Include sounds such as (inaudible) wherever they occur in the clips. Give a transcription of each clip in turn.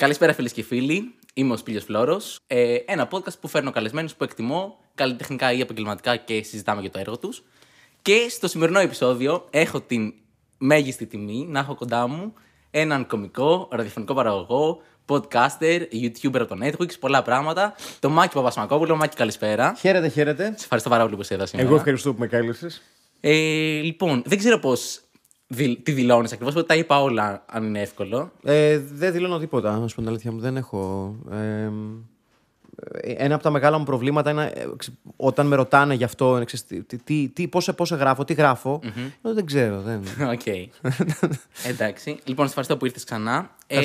Καλησπέρα φίλες και φίλοι. Είμαι ο Σπίλιος Φλόρος. Ε, ένα podcast που φέρνω καλεσμένους που εκτιμώ καλλιτεχνικά ή επαγγελματικά και συζητάμε για το έργο τους. Και στο σημερινό επεισόδιο έχω την μέγιστη τιμή να έχω κοντά μου έναν κομικό, ραδιοφωνικό παραγωγό, podcaster, youtuber από το Netflix, πολλά πράγματα. Το Μάκη Παπασμακόπουλο. Μάκη, καλησπέρα. Χαίρετε, χαίρετε. Σε ευχαριστώ πάρα πολύ που είσαι εδώ σήμερα. Εγώ ευχαριστώ που με κάλεσες. Ε, λοιπόν, δεν ξέρω πώς τι δηλώνεις ακριβώς, γιατί τα είπα όλα, αν είναι εύκολο. Ε, δεν δηλώνω τίποτα, να σου πω την αλήθεια μου. Δεν έχω. Ε, ένα από τα μεγάλα μου προβλήματα είναι ε, όταν με ρωτάνε γι' αυτό, ε, ξέρεις, τι, τι, τι, πώς, πώς γράφω, τι γράφω. Mm-hmm. Δεν ξέρω. Δεν... (laughs) OK. Okay. Εντάξει. Λοιπόν, σε ευχαριστώ που ήρθες ξανά. Ε,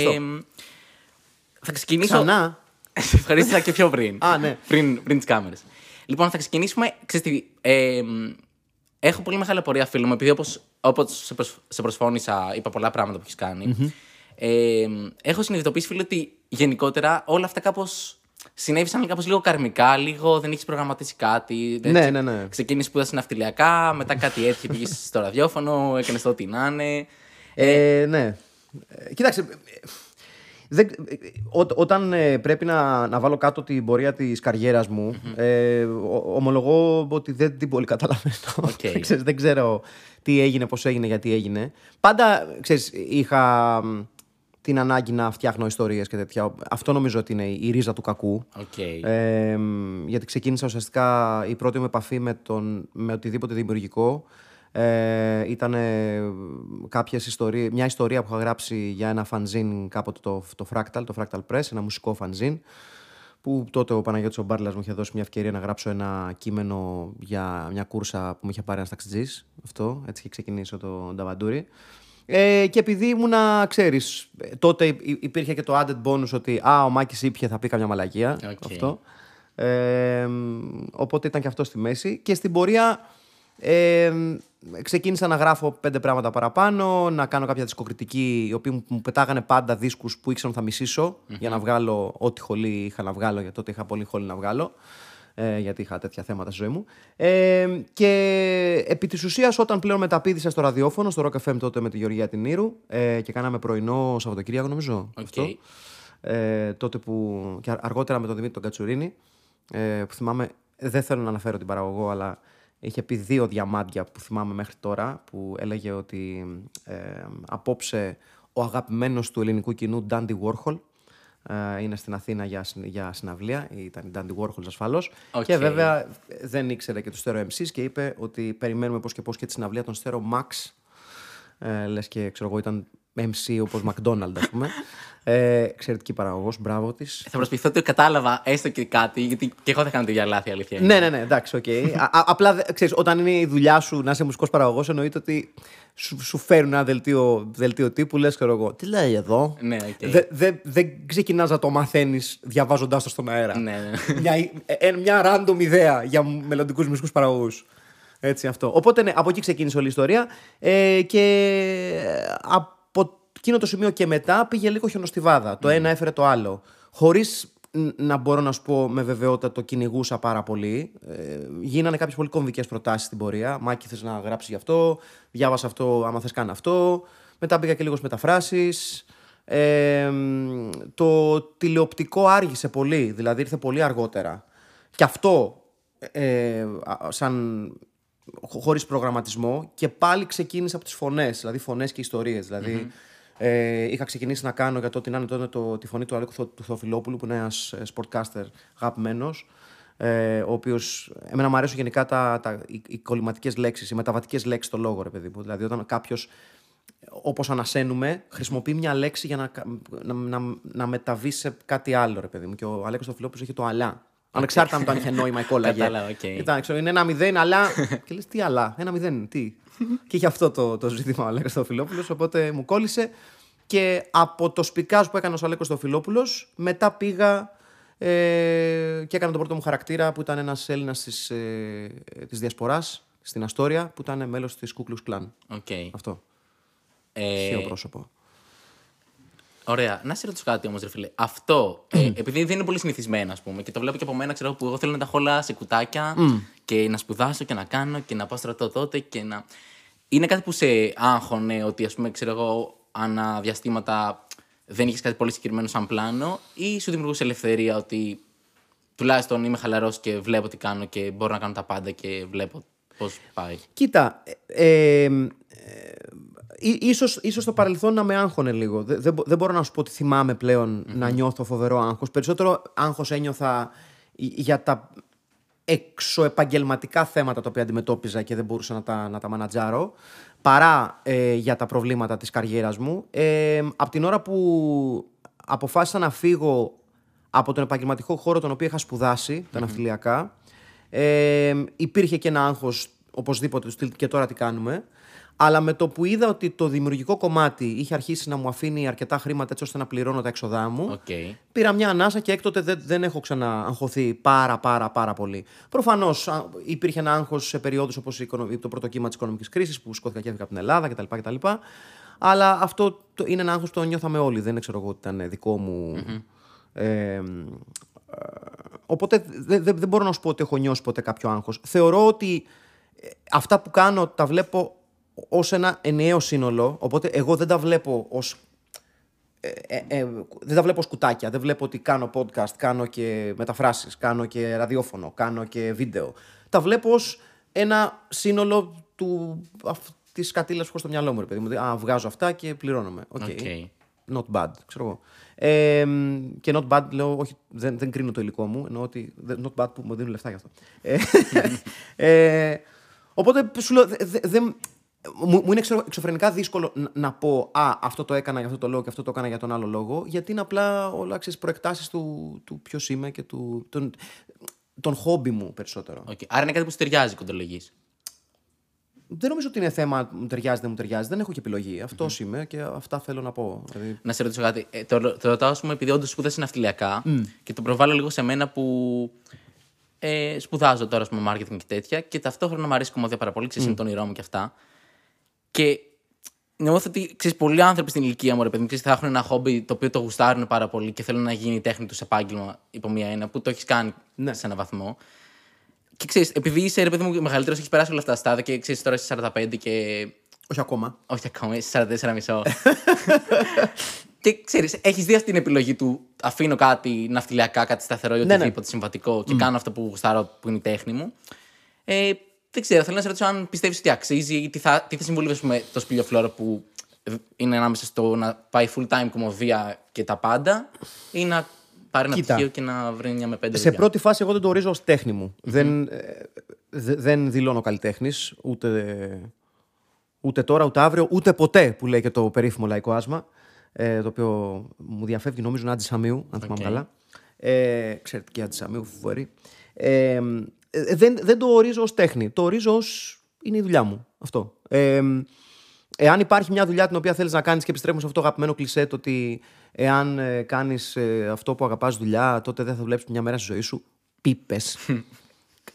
θα ξεκινήσω. Ξανά; (laughs) σε ευχαρίστησα και πιο πριν. Α, ναι. Πριν, πριν τις κάμερες. Λοιπόν, θα ξεκινήσουμε. Ξέρεις τι, ε, έχω πολύ μεγάλη απορία, φίλο μου, επειδή όπως σε, προσ... σε προσφώνησα, είπα πολλά πράγματα που έχεις κάνει. Mm-hmm. Ε, έχω συνειδητοποιήσει, φίλο, ότι γενικότερα όλα αυτά κάπως συνέβησαν κάπως λίγο καρμικά, λίγο δεν έχεις προγραμματίσει κάτι. Δεν ναι, ναι, ναι. Ξεκίνησες σπούδασε ναυτιλιακά, μετά κάτι έτυχε, πήγε στο ραδιόφωνο, έκανες το ό,τι να είναι. Ε, ναι. Ε, κοίταξε, δεν, ό, όταν ε, πρέπει να, να βάλω κάτω την πορεία της καριέρας μου, mm-hmm. ε, ομολογώ ότι δεν την πολύ καταλαβαίνω. Okay. (laughs) ξέρεις, δεν ξέρω τι έγινε, πώς έγινε, γιατί έγινε. Πάντα ξέρεις, είχα την ανάγκη να φτιάχνω ιστορίες και τέτοια. Αυτό νομίζω ότι είναι η ρίζα του κακού. Okay. Ε, γιατί ξεκίνησα ουσιαστικά η πρώτη μου επαφή με, τον, με οτιδήποτε δημιουργικό ε, ήταν κάποιες ιστορίες, μια ιστορία που είχα γράψει για ένα φανζίν κάποτε το, το Fractal, το Fractal Press, ένα μουσικό φανζίν που τότε ο Παναγιώτης ο Μπάρλας μου είχε δώσει μια ευκαιρία να γράψω ένα κείμενο για μια κούρσα που μου είχε πάρει ένας ταξιτζής. Αυτό, έτσι είχε ξεκινήσει το Νταβαντούρι. Ε, και επειδή ήμουνα, ξέρεις, τότε υπήρχε και το added bonus ότι Α, ο Μάκης ήπια θα πει καμιά μαλακία. Okay. Αυτό. Ε, οπότε ήταν και αυτό στη μέση. Και στην πορεία ε, ξεκίνησα να γράφω πέντε πράγματα παραπάνω, να κάνω κάποια δισκοκριτική, οι οποίοι μου πετάγανε πάντα δίσκους που ήξερα να θα μισησω για να βγάλω ό,τι χολή είχα να βγάλω, γιατί τότε είχα πολύ χολή να βγάλω. Ε, γιατί είχα τέτοια θέματα στη ζωή μου. Ε, και επί της ουσίας, όταν πλέον μεταπίδησα στο ραδιόφωνο, στο Rock FM τότε με τη Γεωργία την Ήρου ε, και κάναμε πρωινό Σαββατοκύριακο, νομίζω. Okay. Αυτό. Ε, τότε που. και αργότερα με τον Δημήτρη τον Κατσουρίνη, ε, που θυμάμαι. Δεν θέλω να αναφέρω την παραγωγό, αλλά είχε πει δύο διαμάντια που θυμάμαι μέχρι τώρα, που έλεγε ότι ε, απόψε ο αγαπημένος του ελληνικού κοινού Dandy Warhol ε, είναι στην Αθήνα για, για συναυλία, ήταν η Dandy Warhols ασφαλώς. Okay. Και βέβαια δεν ήξερε και του Stereo MCs και είπε ότι περιμένουμε πώς και πώς και τη συναυλία των Stereo Max. Ε, λες και ξέρω εγώ ήταν MC όπως (laughs) McDonald's ας πούμε. Ε, εξαιρετική παραγωγός, μπράβο της. Θα προσποιηθώ ότι κατάλαβα έστω και κάτι, γιατί και εγώ θα κάνω τη λάθη, αλήθεια. Ναι, ναι, ναι, εντάξει, οκ. (laughs) Okay. απλά ξέρεις, όταν είναι η δουλειά σου να είσαι μουσικός παραγωγός, εννοείται ότι σου, σου φέρουν ένα δελτίο, δελτίο τύπου, λες, ξέρω εγώ. Τι λέει εδώ; Ναι, okay. Δεν δε, δε ξεκινάς να το μαθαίνεις διαβάζοντάς το στον αέρα. Ναι, ναι. (laughs) μια, ε, μια random ιδέα για μελλοντικούς μουσικούς παραγωγούς. Έτσι αυτό. Οπότε ναι, από εκεί ξεκίνησε όλη η ιστορία. Ε, και από εκείνο το σημείο και μετά πήγε λίγο χιονοστιβάδα. Το ένα έφερε το άλλο. Χωρίς να μπορώ να σου πω με βεβαιότητα το κυνηγούσα πάρα πολύ. Ε, γίνανε κάποιες πολύ κομβικές προτάσεις στην πορεία. Μάκη, θες να γράψεις γι' αυτό; Διάβασα αυτό, άμα θες κάνει αυτό. Μετά πήγα και λίγο μεταφράσεις. Ε, το τηλεοπτικό άργησε πολύ, δηλαδή ήρθε πολύ αργότερα. Και αυτό ε, σαν χωρίς προγραμματισμό και πάλι ξεκίνησε από τις φωνές, δηλαδή φωνές και ιστορίες. Δηλαδή, ε, είχα ξεκινήσει να κάνω για το ότι να είναι τότε το, τη φωνή του Αλέκου του Θοφιλόπουλου, που είναι ένας sportcaster αγαπημένος. Ε, ο οποίος. Εμένα μου αρέσουν γενικά τα, τα, οι, οι κολληματικές λέξεις, οι μεταβατικές λέξεις στο λόγο, ρε παιδί μου. Δηλαδή, όταν κάποιος, όπως ανασένουμε, χρησιμοποιεί μια λέξη για να, να, να, να μεταβεί σε κάτι άλλο, ρε παιδί μου. Και ο Αλέκος Θεοφιλόπουλος είχε το αλλά. (laughs) Ανεξάρτητα αν το αν είχε νόημα ή κόλλαγε. Κατάλαβα, οκ. Ήταν, ξέρω, είναι ένα μηδέν, αλλά. και λες τι αλλά, ένα μηδέν, τι. (laughs) και είχε αυτό το, το ζήτημα ο Αλέκος Θεοφιλόπουλος, οπότε μου κόλλησε. Και από το σπικάζ που έκανε ο Αλέκος Θεοφιλόπουλος, μετά πήγα ε, και έκανα τον πρώτο μου χαρακτήρα που ήταν ένας Έλληνας της ε, της Διασποράς στην Αστόρια, που ήταν μέλος της Κου Κλουξ Κλαν. Okay. Αυτό. Ε, Χαίο πρόσωπο. Ωραία. Να σε ρωτήσω κάτι όμως, ρε φίλε. Αυτό, ε, επειδή δεν είναι πολύ συνηθισμένο, ας πούμε, και το βλέπω και από μένα, ξέρω που εγώ θέλω να τα έχω όλα σε κουτάκια και να σπουδάσω και να κάνω και να πάω στρατό τότε και να. Είναι κάτι που σε άγχωνε ότι, ας πούμε, ξέρω εγώ, ανά διαστήματα δεν είχες κάτι πολύ συγκεκριμένο σαν πλάνο, ή σου δημιουργούσε ελευθερία ότι τουλάχιστον είμαι χαλαρός και βλέπω τι κάνω και μπορώ να κάνω τα πάντα και βλέπω πώς πάει; Κοίτα, ε, ε, ε, ίσως, ίσως στο παρελθόν να με άγχωνε λίγο. Δεν, δεν, μπο- δεν μπορώ να σου πω ότι θυμάμαι πλέον να νιώθω φοβερό άγχος. Περισσότερο άγχος ένιωθα για τα εξωεπαγγελματικά θέματα τα οποία αντιμετώπιζα και δεν μπορούσα να τα, να τα μανατζάρω παρά ε, για τα προβλήματα της καριέρας μου. Ε, από την ώρα που αποφάσισα να φύγω από τον επαγγελματικό χώρο τον οποίο είχα σπουδάσει, τα ναυτιλιακά, ε, υπήρχε και ένα άγχος οπωσδήποτε του στυλ και τώρα τι κάνουμε. Αλλά με το που είδα ότι το δημιουργικό κομμάτι είχε αρχίσει να μου αφήνει αρκετά χρήματα έτσι ώστε να πληρώνω τα έξοδά μου, Οκ. πήρα μια ανάσα και έκτοτε δεν, δεν έχω ξανααγχωθεί πάρα πάρα πάρα πολύ. Προφανώς υπήρχε ένα άγχος σε περιόδους όπως το πρώτο κύμα της οικονομικής κρίσης που σηκώθηκα και έφυγα από την Ελλάδα κτλ. κτλ. Αλλά αυτό το, είναι ένα άγχος που το νιώθαμε όλοι. Δεν ξέρω εγώ ότι ήταν δικό μου. Ε, ε, οπότε δεν δεν- δεν μπορώ να σου πω ότι έχω νιώσει ποτέ κάποιο άγχος. Θεωρώ ότι ε, αυτά που κάνω τα βλέπω ως ένα ενιαίο σύνολο, οπότε εγώ δεν τα βλέπω ως ε, ε, ε, δεν τα βλέπω ως κουτάκια. Δεν βλέπω ότι κάνω podcast, κάνω και μεταφράσεις, κάνω και ραδιόφωνο, κάνω και βίντεο. Τα βλέπω ως ένα σύνολο του, αυ, της κατήλας που έχω στο μυαλό μου, ρε παιδί μου. Α, βγάζω αυτά και πληρώνομαι. OK. OK. Not bad, ξέρω εγώ. Ε, και not bad λέω, όχι, δεν, δεν κρίνω το υλικό μου, εννοώ ότι δεν- not bad που μου δίνουν λεφτά γι' αυτό. Ε, (laughs) ε, οπότε σου λέω, δε- δε- δεν- μου, μου είναι εξω- εξωφρενικά δύσκολο να, να πω Α, αυτό το έκανα για αυτό το λόγο και αυτό το έκανα για τον άλλο λόγο, γιατί είναι απλά όλα ξέρεις, προεκτάσεις του, του ποιος είμαι και του, τον, τον χόμπι μου περισσότερο. Οκ. Άρα είναι κάτι που σου ταιριάζει κοντολογίς. Δεν νομίζω ότι είναι θέμα μου ταιριάζει, δεν μου ταιριάζει. Δεν έχω και επιλογή. Αυτός είμαι και αυτά θέλω να πω. Δηλαδή, Να σε ρωτήσω κάτι. Ε, το, το ρωτάω, ας πούμε, επειδή όντως σπούδασε ναυτιλιακά και το προβάλλω λίγο σε μένα που ε, σπουδάζω τώρα, ας πούμε, marketing και τέτοια και ταυτόχρονα μου αρέσει η κομμωδία πάρα πολύ, ξέρεις, είναι το όνειρό μου και αυτά. Και νιώθω ότι ξέρεις, πολλοί άνθρωποι στην ηλικία μου, ρε παιδί μου, ξέρεις, θα έχουν ένα χόμπι το οποίο το γουστάρουν πάρα πολύ και θέλουν να γίνει η τέχνη τους επάγγελμα υπό μία έννοια που το έχεις κάνει σε έναν βαθμό. Και ξέρεις, επειδή είσαι ρε παιδί μου μεγαλύτερος, έχεις περάσει όλα αυτά τα στάδια και ξέρεις τώρα είσαι 45 και όχι ακόμα. όχι ακόμα, είσαι 44 μισό. (laughs) και ξέρεις, έχεις δει αυτή την επιλογή του αφήνω κάτι ναυτιλιακά, κάτι σταθερό ή ναι. οτιδήποτε συμβατικό και κάνω αυτό που γουστάρω, που είναι η τέχνη μου. Ε, δεν ξέρω, θέλω να σε ρωτήσω αν πιστεύεις ότι αξίζει ή τι θα, τι θα συμβουλεύσει με το σπήλιο φλόρο που είναι ανάμεσα στο να πάει full time κομμωδία και τα πάντα ή να πάρει ένα Κοίτα. πτυχίο και να βρει μια με πέντε Σε δουλειά; πρώτη φάση, εγώ δεν το ορίζω ως τέχνη μου. Δεν, ε, δε- δεν δηλώνω καλλιτέχνης, ούτε, ούτε τώρα, ούτε αύριο, ούτε ποτέ που λέει και το περίφημο λαϊκό άσμα. Ε, το οποίο μου διαφεύγει, νομίζω, είναι Άντζυ Σαμίου, αν θυμάμαι Οκ. καλά. Ε, ξέρετε και Άντζυ Σαμίου, φοβερή. Ε, ε, δεν, δεν το ορίζω ως τέχνη. Το ορίζω ως. είναι η δουλειά μου. Αυτό. Ε, Εάν υπάρχει μια δουλειά την οποία θέλεις να κάνεις και επιστρέφουμε σε αυτό το αγαπημένο κλισέ, το ότι εάν ε, κάνεις αυτό που αγαπάς δουλειά, τότε δεν θα δουλέψεις μια μέρα στη ζωή σου. Πίπες. (laughs)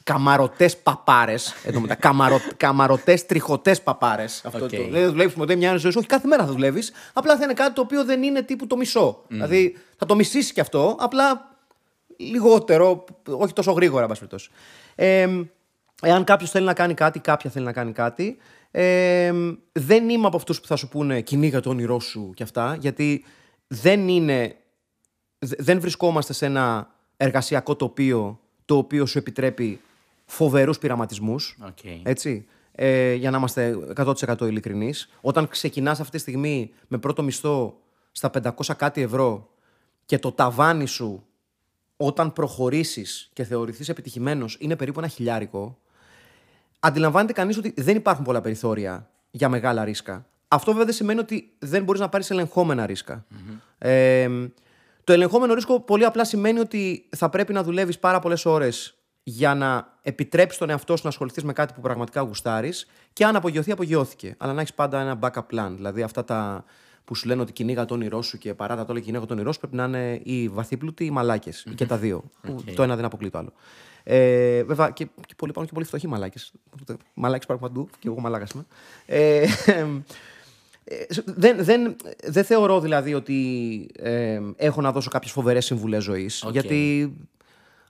Καμαρωτές παπάρες. Καμαρο, Καμαρωτές τριχωτές παπάρες. Αυτό Οκ. το. Δεν δουλεύει ποτέ μια μέρα στη ζωή σου. Όχι, κάθε μέρα θα δουλεύεις. Απλά θα είναι κάτι το οποίο δεν είναι τύπου το μισό. Δηλαδή θα το μισήσει κι αυτό, απλά λιγότερο, όχι τόσο γρήγορα, εν πάση περιπτώσει. Ε, εάν κάποιος θέλει να κάνει κάτι, κάποια θέλει να κάνει κάτι, ε, δεν είμαι από αυτούς που θα σου πούνε κυνήγα το όνειρό σου και αυτά, γιατί δεν είναι. δε- Δεν βρισκόμαστε σε ένα εργασιακό τοπίο το οποίο σου επιτρέπει φοβερούς πειραματισμούς. Οκ. Έτσι. Ε, για να είμαστε 100% ειλικρινείς. Όταν ξεκινάς αυτή τη στιγμή με πρώτο μισθό στα 500 κάτι ευρώ και το ταβάνι σου όταν προχωρήσεις και θεωρηθείς επιτυχημένος είναι περίπου ένα χιλιάρικο, αντιλαμβάνεται κανείς ότι δεν υπάρχουν πολλά περιθώρια για μεγάλα ρίσκα. Αυτό βέβαια δεν σημαίνει ότι δεν μπορείς να πάρεις ελεγχόμενα ρίσκα. Ε, το ελεγχόμενο ρίσκο πολύ απλά σημαίνει ότι θα πρέπει να δουλεύεις πάρα πολλές ώρες για να επιτρέψεις τον εαυτό σου να ασχοληθείς με κάτι που πραγματικά γουστάρεις και αν απογειωθεί, απογειώθηκε. Αλλά να έχεις πάντα ένα backup plan. Δηλαδή αυτά τα που σου λένε ότι κυνήγα το όνειρό σου και παρά τα όλα κυνήγα το όνειρό σου πρέπει να είναι οι βαθύπλουτοι ή μαλάκες. Και τα δύο. Που Το ένα δεν αποκλεί το άλλο. Ε, βέβαια και, και πολύ πάνω και πολύ φτωχοί μαλάκες. Μαλάκες υπάρχουν παντού και εγώ μαλάκας είμαι. Ε, ε, δεν, δεν, δεν θεωρώ δηλαδή ότι ε, έχω να δώσω κάποιες φοβερές συμβουλές ζωής. Οκ. Γιατί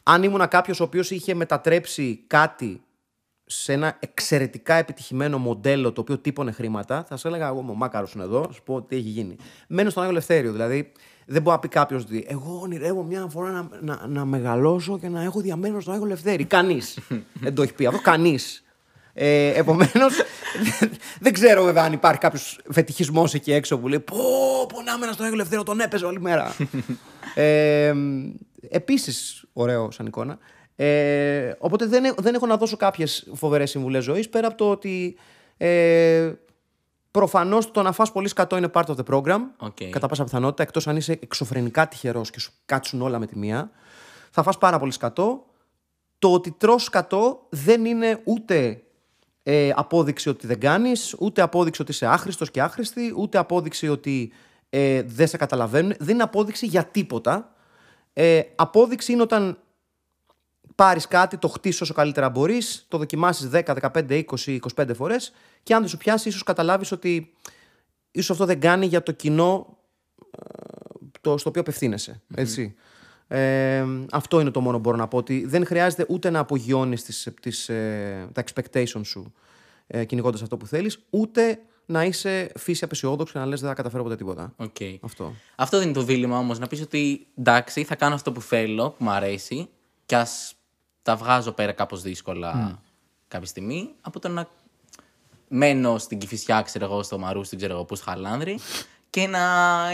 αν ήμουν κάποιος ο οποίος είχε μετατρέψει κάτι σε ένα εξαιρετικά επιτυχημένο μοντέλο το οποίο τύπωνε χρήματα, θα σας έλεγα εγώ, ο Μάκαρος είναι εδώ, θα σου πω τι έχει γίνει. Μένω στον Άγιο Ελευθέριο. Δηλαδή, δεν μπορεί να πει κάποιος ότι εγώ ονειρεύομαι μια φορά να, να, να μεγαλώσω και να έχω διαμένω στον Άγιο Ελευθέριο. Κανείς (laughs) δεν το έχει πει αυτό. Κανείς. Ε, Επομένως, (laughs) δεν ξέρω βέβαια αν υπάρχει κάποιος φετιχισμός εκεί έξω που λέει Πω, πονάμε στον Άγιο Ελευθέριο, τον έπαιζα όλη μέρα. (laughs) ε, Επίσης, ωραίο σαν εικόνα. Ε, οπότε δεν, έ- δεν έχω να δώσω κάποιες φοβερές συμβουλές ζωής πέρα από το ότι ε, προφανώς το να φας πολύ σκατό, είναι part of the program. OK. Κατά πάσα πιθανότητα, εκτός αν είσαι εξωφρενικά τυχερός και σου κάτσουν όλα με τη μία. Θα φας πάρα πολύ σκατό. Το ότι τρως σκατό δεν είναι ούτε ε, απόδειξη ότι δεν κάνεις, ούτε απόδειξη ότι είσαι άχρηστος και άχρηστη, ούτε απόδειξη ότι ε, δεν σε καταλαβαίνουν. Δεν είναι απόδειξη για τίποτα. Ε, απόδειξη είναι όταν πάρεις κάτι, το χτίσει όσο καλύτερα μπορείς, το δοκιμάσεις 10, 15, 20, 25 φορές και αν δεν σου πιάσει, ίσως καταλάβεις ότι ίσως αυτό δεν κάνει για το κοινό ε, το, στο οποίο απευθύνεσαι. Έτσι. Ε, αυτό είναι το μόνο που μπορώ να πω. Ότι δεν χρειάζεται ούτε να απογειώνεις ε, τα expectations σου ε, κυνηγώντας αυτό που θέλεις, ούτε να είσαι φύσει απαισιόδοξος και να λες δεν θα καταφέρω ποτέ τίποτα. Οκ. Αυτό. Αυτό δεν είναι το δίλημμα όμως. Να πεις ότι εντάξει, θα κάνω αυτό που θέλω, που μου αρέσει, και ας τα βγάζω πέρα κάπως δύσκολα κάποια στιγμή, από το να μένω στην Κυφυσιά, ξέρω εγώ, στο Μαρούσι, ξέρω εγώ, πούς στο Χαλάνδρη, και να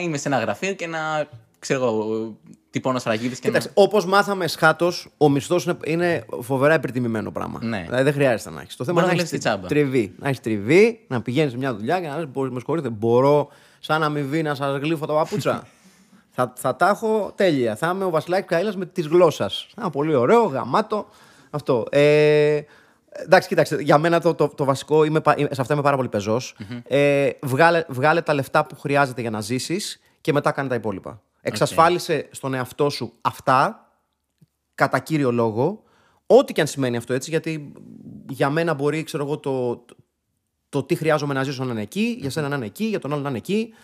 είμαι σε ένα γραφείο και να ξέρω εγώ, τυπώνω σφραγίδες και Κοίταξε, όπως μάθαμε σχάτω, ο μισθός είναι, είναι φοβερά υπερτιμημένο πράγμα. Ναι. Δηλαδή δεν χρειάζεται να έχεις. Το θέμα Μπορεί είναι να να έχεις δουλεύεις τη τσάμπα. τριβή. Να έχεις τριβή, να πηγαίνεις σε μια δουλειά και να λες: Με συγχωρείτε, μπορώ σαν αμοιβή να σας γλύφω τα παπούτσα. (laughs) θα, θα τα έχω τέλεια. Θα είμαι ο Βασιλάκης Καήλα με τη γλώσσας. Θα είναι πολύ ωραίο, γαμάτο. Αυτό. Ε, εντάξει, κοίταξε, για μένα το, το, το βασικό, είμαι, πα- σε αυτά είμαι πάρα πολύ πεζός. Ε, βγάλε, βγάλε τα λεφτά που χρειάζεται για να ζήσεις και μετά κάνε τα υπόλοιπα. Εξασφάλισε στον εαυτό σου αυτά, κατά κύριο λόγο, ό,τι και αν σημαίνει αυτό έτσι, γιατί για μένα μπορεί, ξέρω εγώ, το, το, το τι χρειάζομαι να ζήσω να είναι εκεί, για σένα να είναι εκεί, για τον άλλο να είναι εκεί.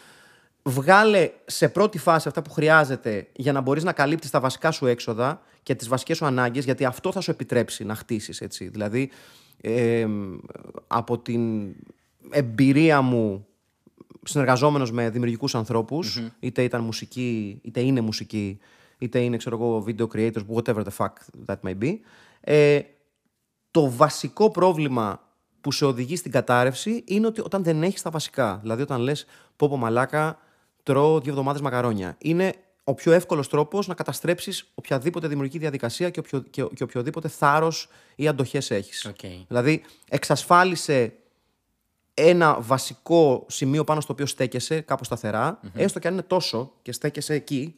Βγάλε σε πρώτη φάση αυτά που χρειάζεται για να μπορείς να καλύπτεις τα βασικά σου έξοδα και τις βασικές σου ανάγκες, γιατί αυτό θα σου επιτρέψει να χτίσεις, έτσι. Δηλαδή, ε, από την εμπειρία μου συνεργαζόμενος με δημιουργικούς ανθρώπους, είτε ήταν μουσική, είτε είναι μουσική, είτε είναι, ξέρω εγώ, video creators, whatever the fuck that may be, ε, το βασικό πρόβλημα που σε οδηγεί στην κατάρρευση είναι ότι όταν δεν έχεις τα βασικά. Δηλαδή, όταν λες: Πω πω μαλάκα, τρώω δύο εβδομάδες μακαρόνια. Είναι ο πιο εύκολος τρόπος να καταστρέψεις οποιαδήποτε δημιουργική διαδικασία και, οποιο, και, και οποιοδήποτε θάρρος ή αντοχές έχεις. Οκ. Δηλαδή, εξασφάλισε ένα βασικό σημείο πάνω στο οποίο στέκεσαι κάπως σταθερά, έστω και αν είναι τόσο και στέκεσαι εκεί,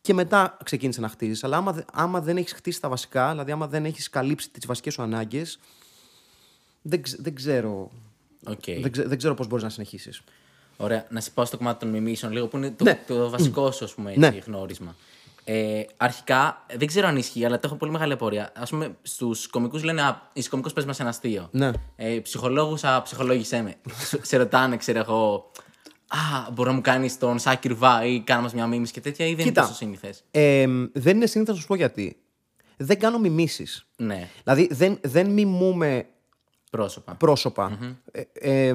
και μετά ξεκίνησε να χτίζεις. Αλλά άμα, δε- άμα δεν έχεις χτίσει τα βασικά, δηλαδή άμα δεν έχεις καλύψει τις βασικές σου ανάγκες, δεν, ξε- δεν ξέρω. Οκ. Δεν, ξε- δεν ξέρω πώς μπορείς να συνεχίσεις. Ωραία. Να σε πάω στο κομμάτι των μιμήσεων λίγο, που είναι το, Ναι. το βασικό σου, ας πούμε, έτσι, Ναι. γνώρισμα. Ε, αρχικά, δεν ξέρω αν ισχύει, αλλά το έχω πολύ μεγάλη απορία. Α πούμε, στους κομικούς λένε Α, είσαι κομικός, πες μας ένα αστείο. Ναι. Ε, Ψυχολόγους, α, ψυχολόγησέ με. Σου- σε ρωτάνε, ξέρω εγώ. Α, μπορεί να μου κάνεις τον Σάκη Ρουβά ή κάνε μας μια μίμηση και τέτοια, ή δεν Κοίτα. είναι τόσο σύνηθε. Ε, δεν είναι συνήθως να σου πω γιατί. Δεν κάνω μιμήσεις. Ναι, Δηλαδή δεν, δεν μιμούμε πρόσωπα. προσωπα Ε, ε,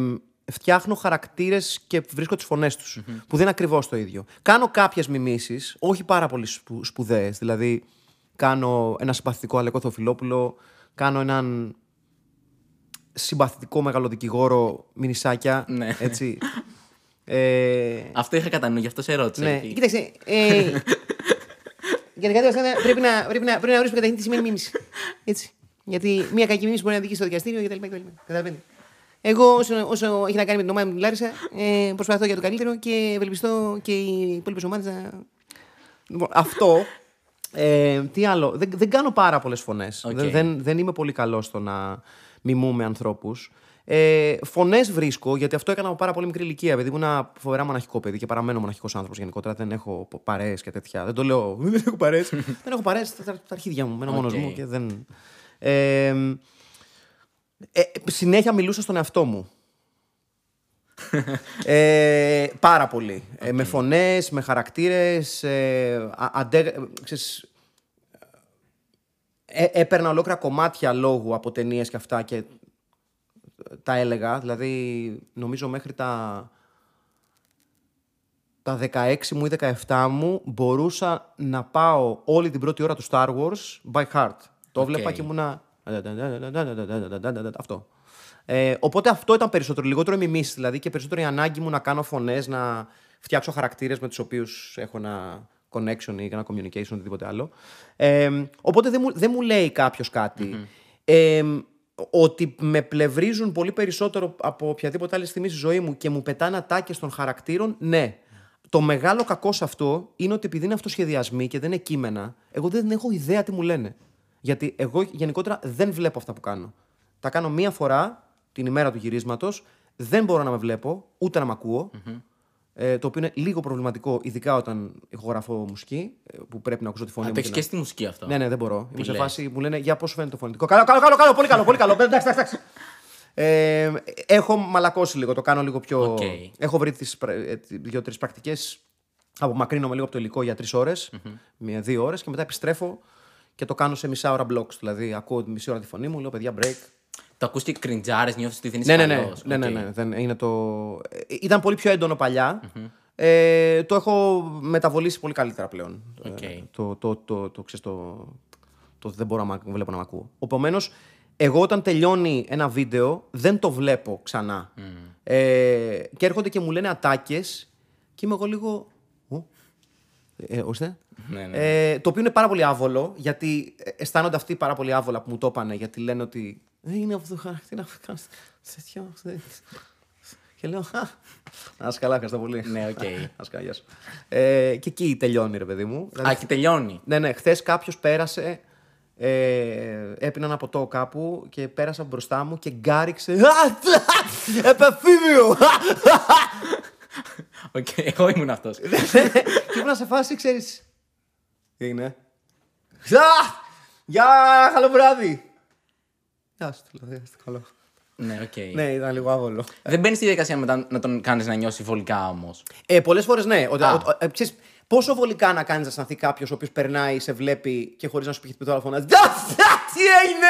φτιάχνω χαρακτήρες και βρίσκω τις φωνές τους. Που δεν είναι ακριβώς το ίδιο. Κάνω κάποιες μιμήσεις, όχι πάρα πολύ σπου, σπουδαίες. Δηλαδή, κάνω ένα συμπαθητικό Αλεκό Θεοφιλόπουλο, κάνω έναν συμπαθητικό μεγαλοδικηγόρο μινισάκια. Ναι. Έτσι. (laughs) Ε, Αυτό είχα κατά νου, γι' αυτό σε ρώτησα. ναι, γιατί- κοίταξε. Ε, (laughs) Γενικά τέλος πάντων, πρέπει να, πρέπει, να, πρέπει να ορίσουμε καταρχήν τι σημαίνει μίμηση. Έτσι. Γιατί μια κακή μίμηση μπορεί να οδηγήσει στο δικαστήριο κτλ. κτλ. Καταλαβαίνετε. Εγώ, όσο, όσο έχει να κάνει με την ομάδα μου την Λάρισα, ε, προσπαθώ για το καλύτερο και ευελπιστώ και οι υπόλοιπες ομάδες να. Λοιπόν, αυτό. Ε, τι άλλο. Δεν, δεν κάνω πάρα πολλές φωνές. Οκ. Δεν, δεν, δεν είμαι πολύ καλός στο να μιμούμαι ανθρώπους. Ε, Φωνές βρίσκω, γιατί αυτό έκανα από πάρα πολύ μικρή ηλικία. Επειδή ήμουν ένα φοβερά μοναχικό παιδί και παραμένω μοναχικός άνθρωπος γενικότερα. Δεν έχω παρέες και τέτοια. Δεν το λέω. (laughs) Δεν έχω παρέες. δεν έχω παρέες στα, στα αρχίδια μου. Μένω μόνος Οκ. μου και δεν. Ε, ε, συνέχεια μιλούσα στον εαυτό μου. ε, πάρα πολύ. Ε, με φωνές, με χαρακτήρες. Ε, α- αντέ, ε, ξέρεις, ε, έπαιρνα ολόκληρα κομμάτια λόγου από ταινίες και αυτά και τα έλεγα. Δηλαδή, νομίζω μέχρι τα, τα 16 μου ή 17 μου μπορούσα να πάω όλη την πρώτη ώρα του Star Wars by heart. Το Οκ. βλέπα και ήμουνα... Αυτό. Ε, οπότε αυτό ήταν περισσότερο, λιγότερο η μιμήση δηλαδή και περισσότερο η ανάγκη μου να κάνω φωνές, να φτιάξω χαρακτήρες με τους οποίους έχω ένα connection ή ένα communication, οτιδήποτε άλλο. Ε, οπότε δεν μου, δεν μου λέει κάποιος κάτι. Ε, ότι με πλευρίζουν πολύ περισσότερο από οποιαδήποτε άλλη στιγμή στη ζωή μου και μου πετάνε ατάκες των χαρακτήρων, ναι. Το μεγάλο κακό σε αυτό είναι ότι επειδή είναι αυτοσχεδιασμοί και δεν είναι κείμενα, εγώ δεν έχω ιδέα τι μου λένε. Γιατί εγώ γενικότερα δεν βλέπω αυτά που κάνω. Τα κάνω μία φορά την ημέρα του γυρίσματος, δεν μπορώ να με βλέπω, ούτε να με ακούω Ε, το οποίο είναι λίγο προβληματικό, ειδικά όταν ηχογραφώ μουσική, ε, που πρέπει να ακούσω τη φωνή Α, μου. το και έχεις να- και στη μουσική αυτό; ναι, ναι, δεν μπορώ. Είμαι σε λες; φάση που λένε Για πώς φαίνεται το φωνητικό; Καλό, καλό, καλό, καλό, πολύ καλό, πολύ καλό. εντάξει, εντάξει, εντάξει. Ε, έχω μαλακώσει λίγο, το κάνω λίγο πιο. Οκ. Έχω βρει τις, πρα- ε, δύο-τρεις πρακτικές. Απομακρύνομαι λίγο από το υλικό για τρεις ώρες, μία-δύο ώρες και μετά επιστρέφω και το κάνω σε μισά ώρα blocks. Δηλαδή, ακούω μισή ώρα τη φωνή μου, λέω παιδιά break. Το ακούς και κριντζάρεις, νιώθεις ότι δεν Ναι, είσαι ναι, ναι. καλός. ναι, ναι, Οκ. ναι, δεν, είναι το... ε, Ήταν πολύ πιο έντονο παλιά. Ε, το έχω μεταβολίσει πολύ καλύτερα πλέον. Οκ. Ε, το, το, το, το, ξέρεις, το, το δεν μπορώ να με βλέπω να μ' ακούω. Επομένως, εγώ όταν τελειώνει ένα βίντεο δεν το βλέπω ξανά. Ε, και έρχονται και μου λένε ατάκες και είμαι εγώ λίγο. «Ω, Ε, ορίστε. Ναι, ναι. Ε, το οποίο είναι πάρα πολύ άβολο, γιατί ε, αισθάνονται αυτοί πάρα πολύ άβολα που μου το είπανε, γιατί λένε ότι δεν είναι αυτό το χαρακτήρα που κάνεις τέτοιο. θε- Και λέω, «Α, να είσαι καλά, ευχαριστώ πολύ. Ναι, οκ. (laughs) Να είσαι καλά, γεια σου. Ε, και εκεί τελειώνει, ρε παιδί μου. Δηλαδή, Α, και τελειώνει. ναι, ναι, χθες κάποιος πέρασε. Ε, έπινα ένα ποτό κάπου και πέρασα μπροστά μου και γκάριξε. «Α, (laughs) Επεφήμιο! Οκ, εγώ ήμουν αυτός. (laughs) και ήμουν σε φάση, ξέρεις. Τι είναι; Α, Γεια, καλό βράδυ. Γεια σου, δηλαδή, είστε καλό. ναι, οκ. Ναι, ήταν λίγο άβολο. Δεν μπαίνεις στη διαδικασία μετά να τον κάνεις να νιώσει βολικά όμως. Ε, Πολλές φορές ναι. Ότι, Α. ο- ο- ε, ξέρεις, πόσο βολικά να κάνεις να αισθανθεί κάποιος ο οποίος περνάει, σε βλέπει και χωρίς να σου πει το άλλο φωνάζει. «Δα, δα, Τι έγινε!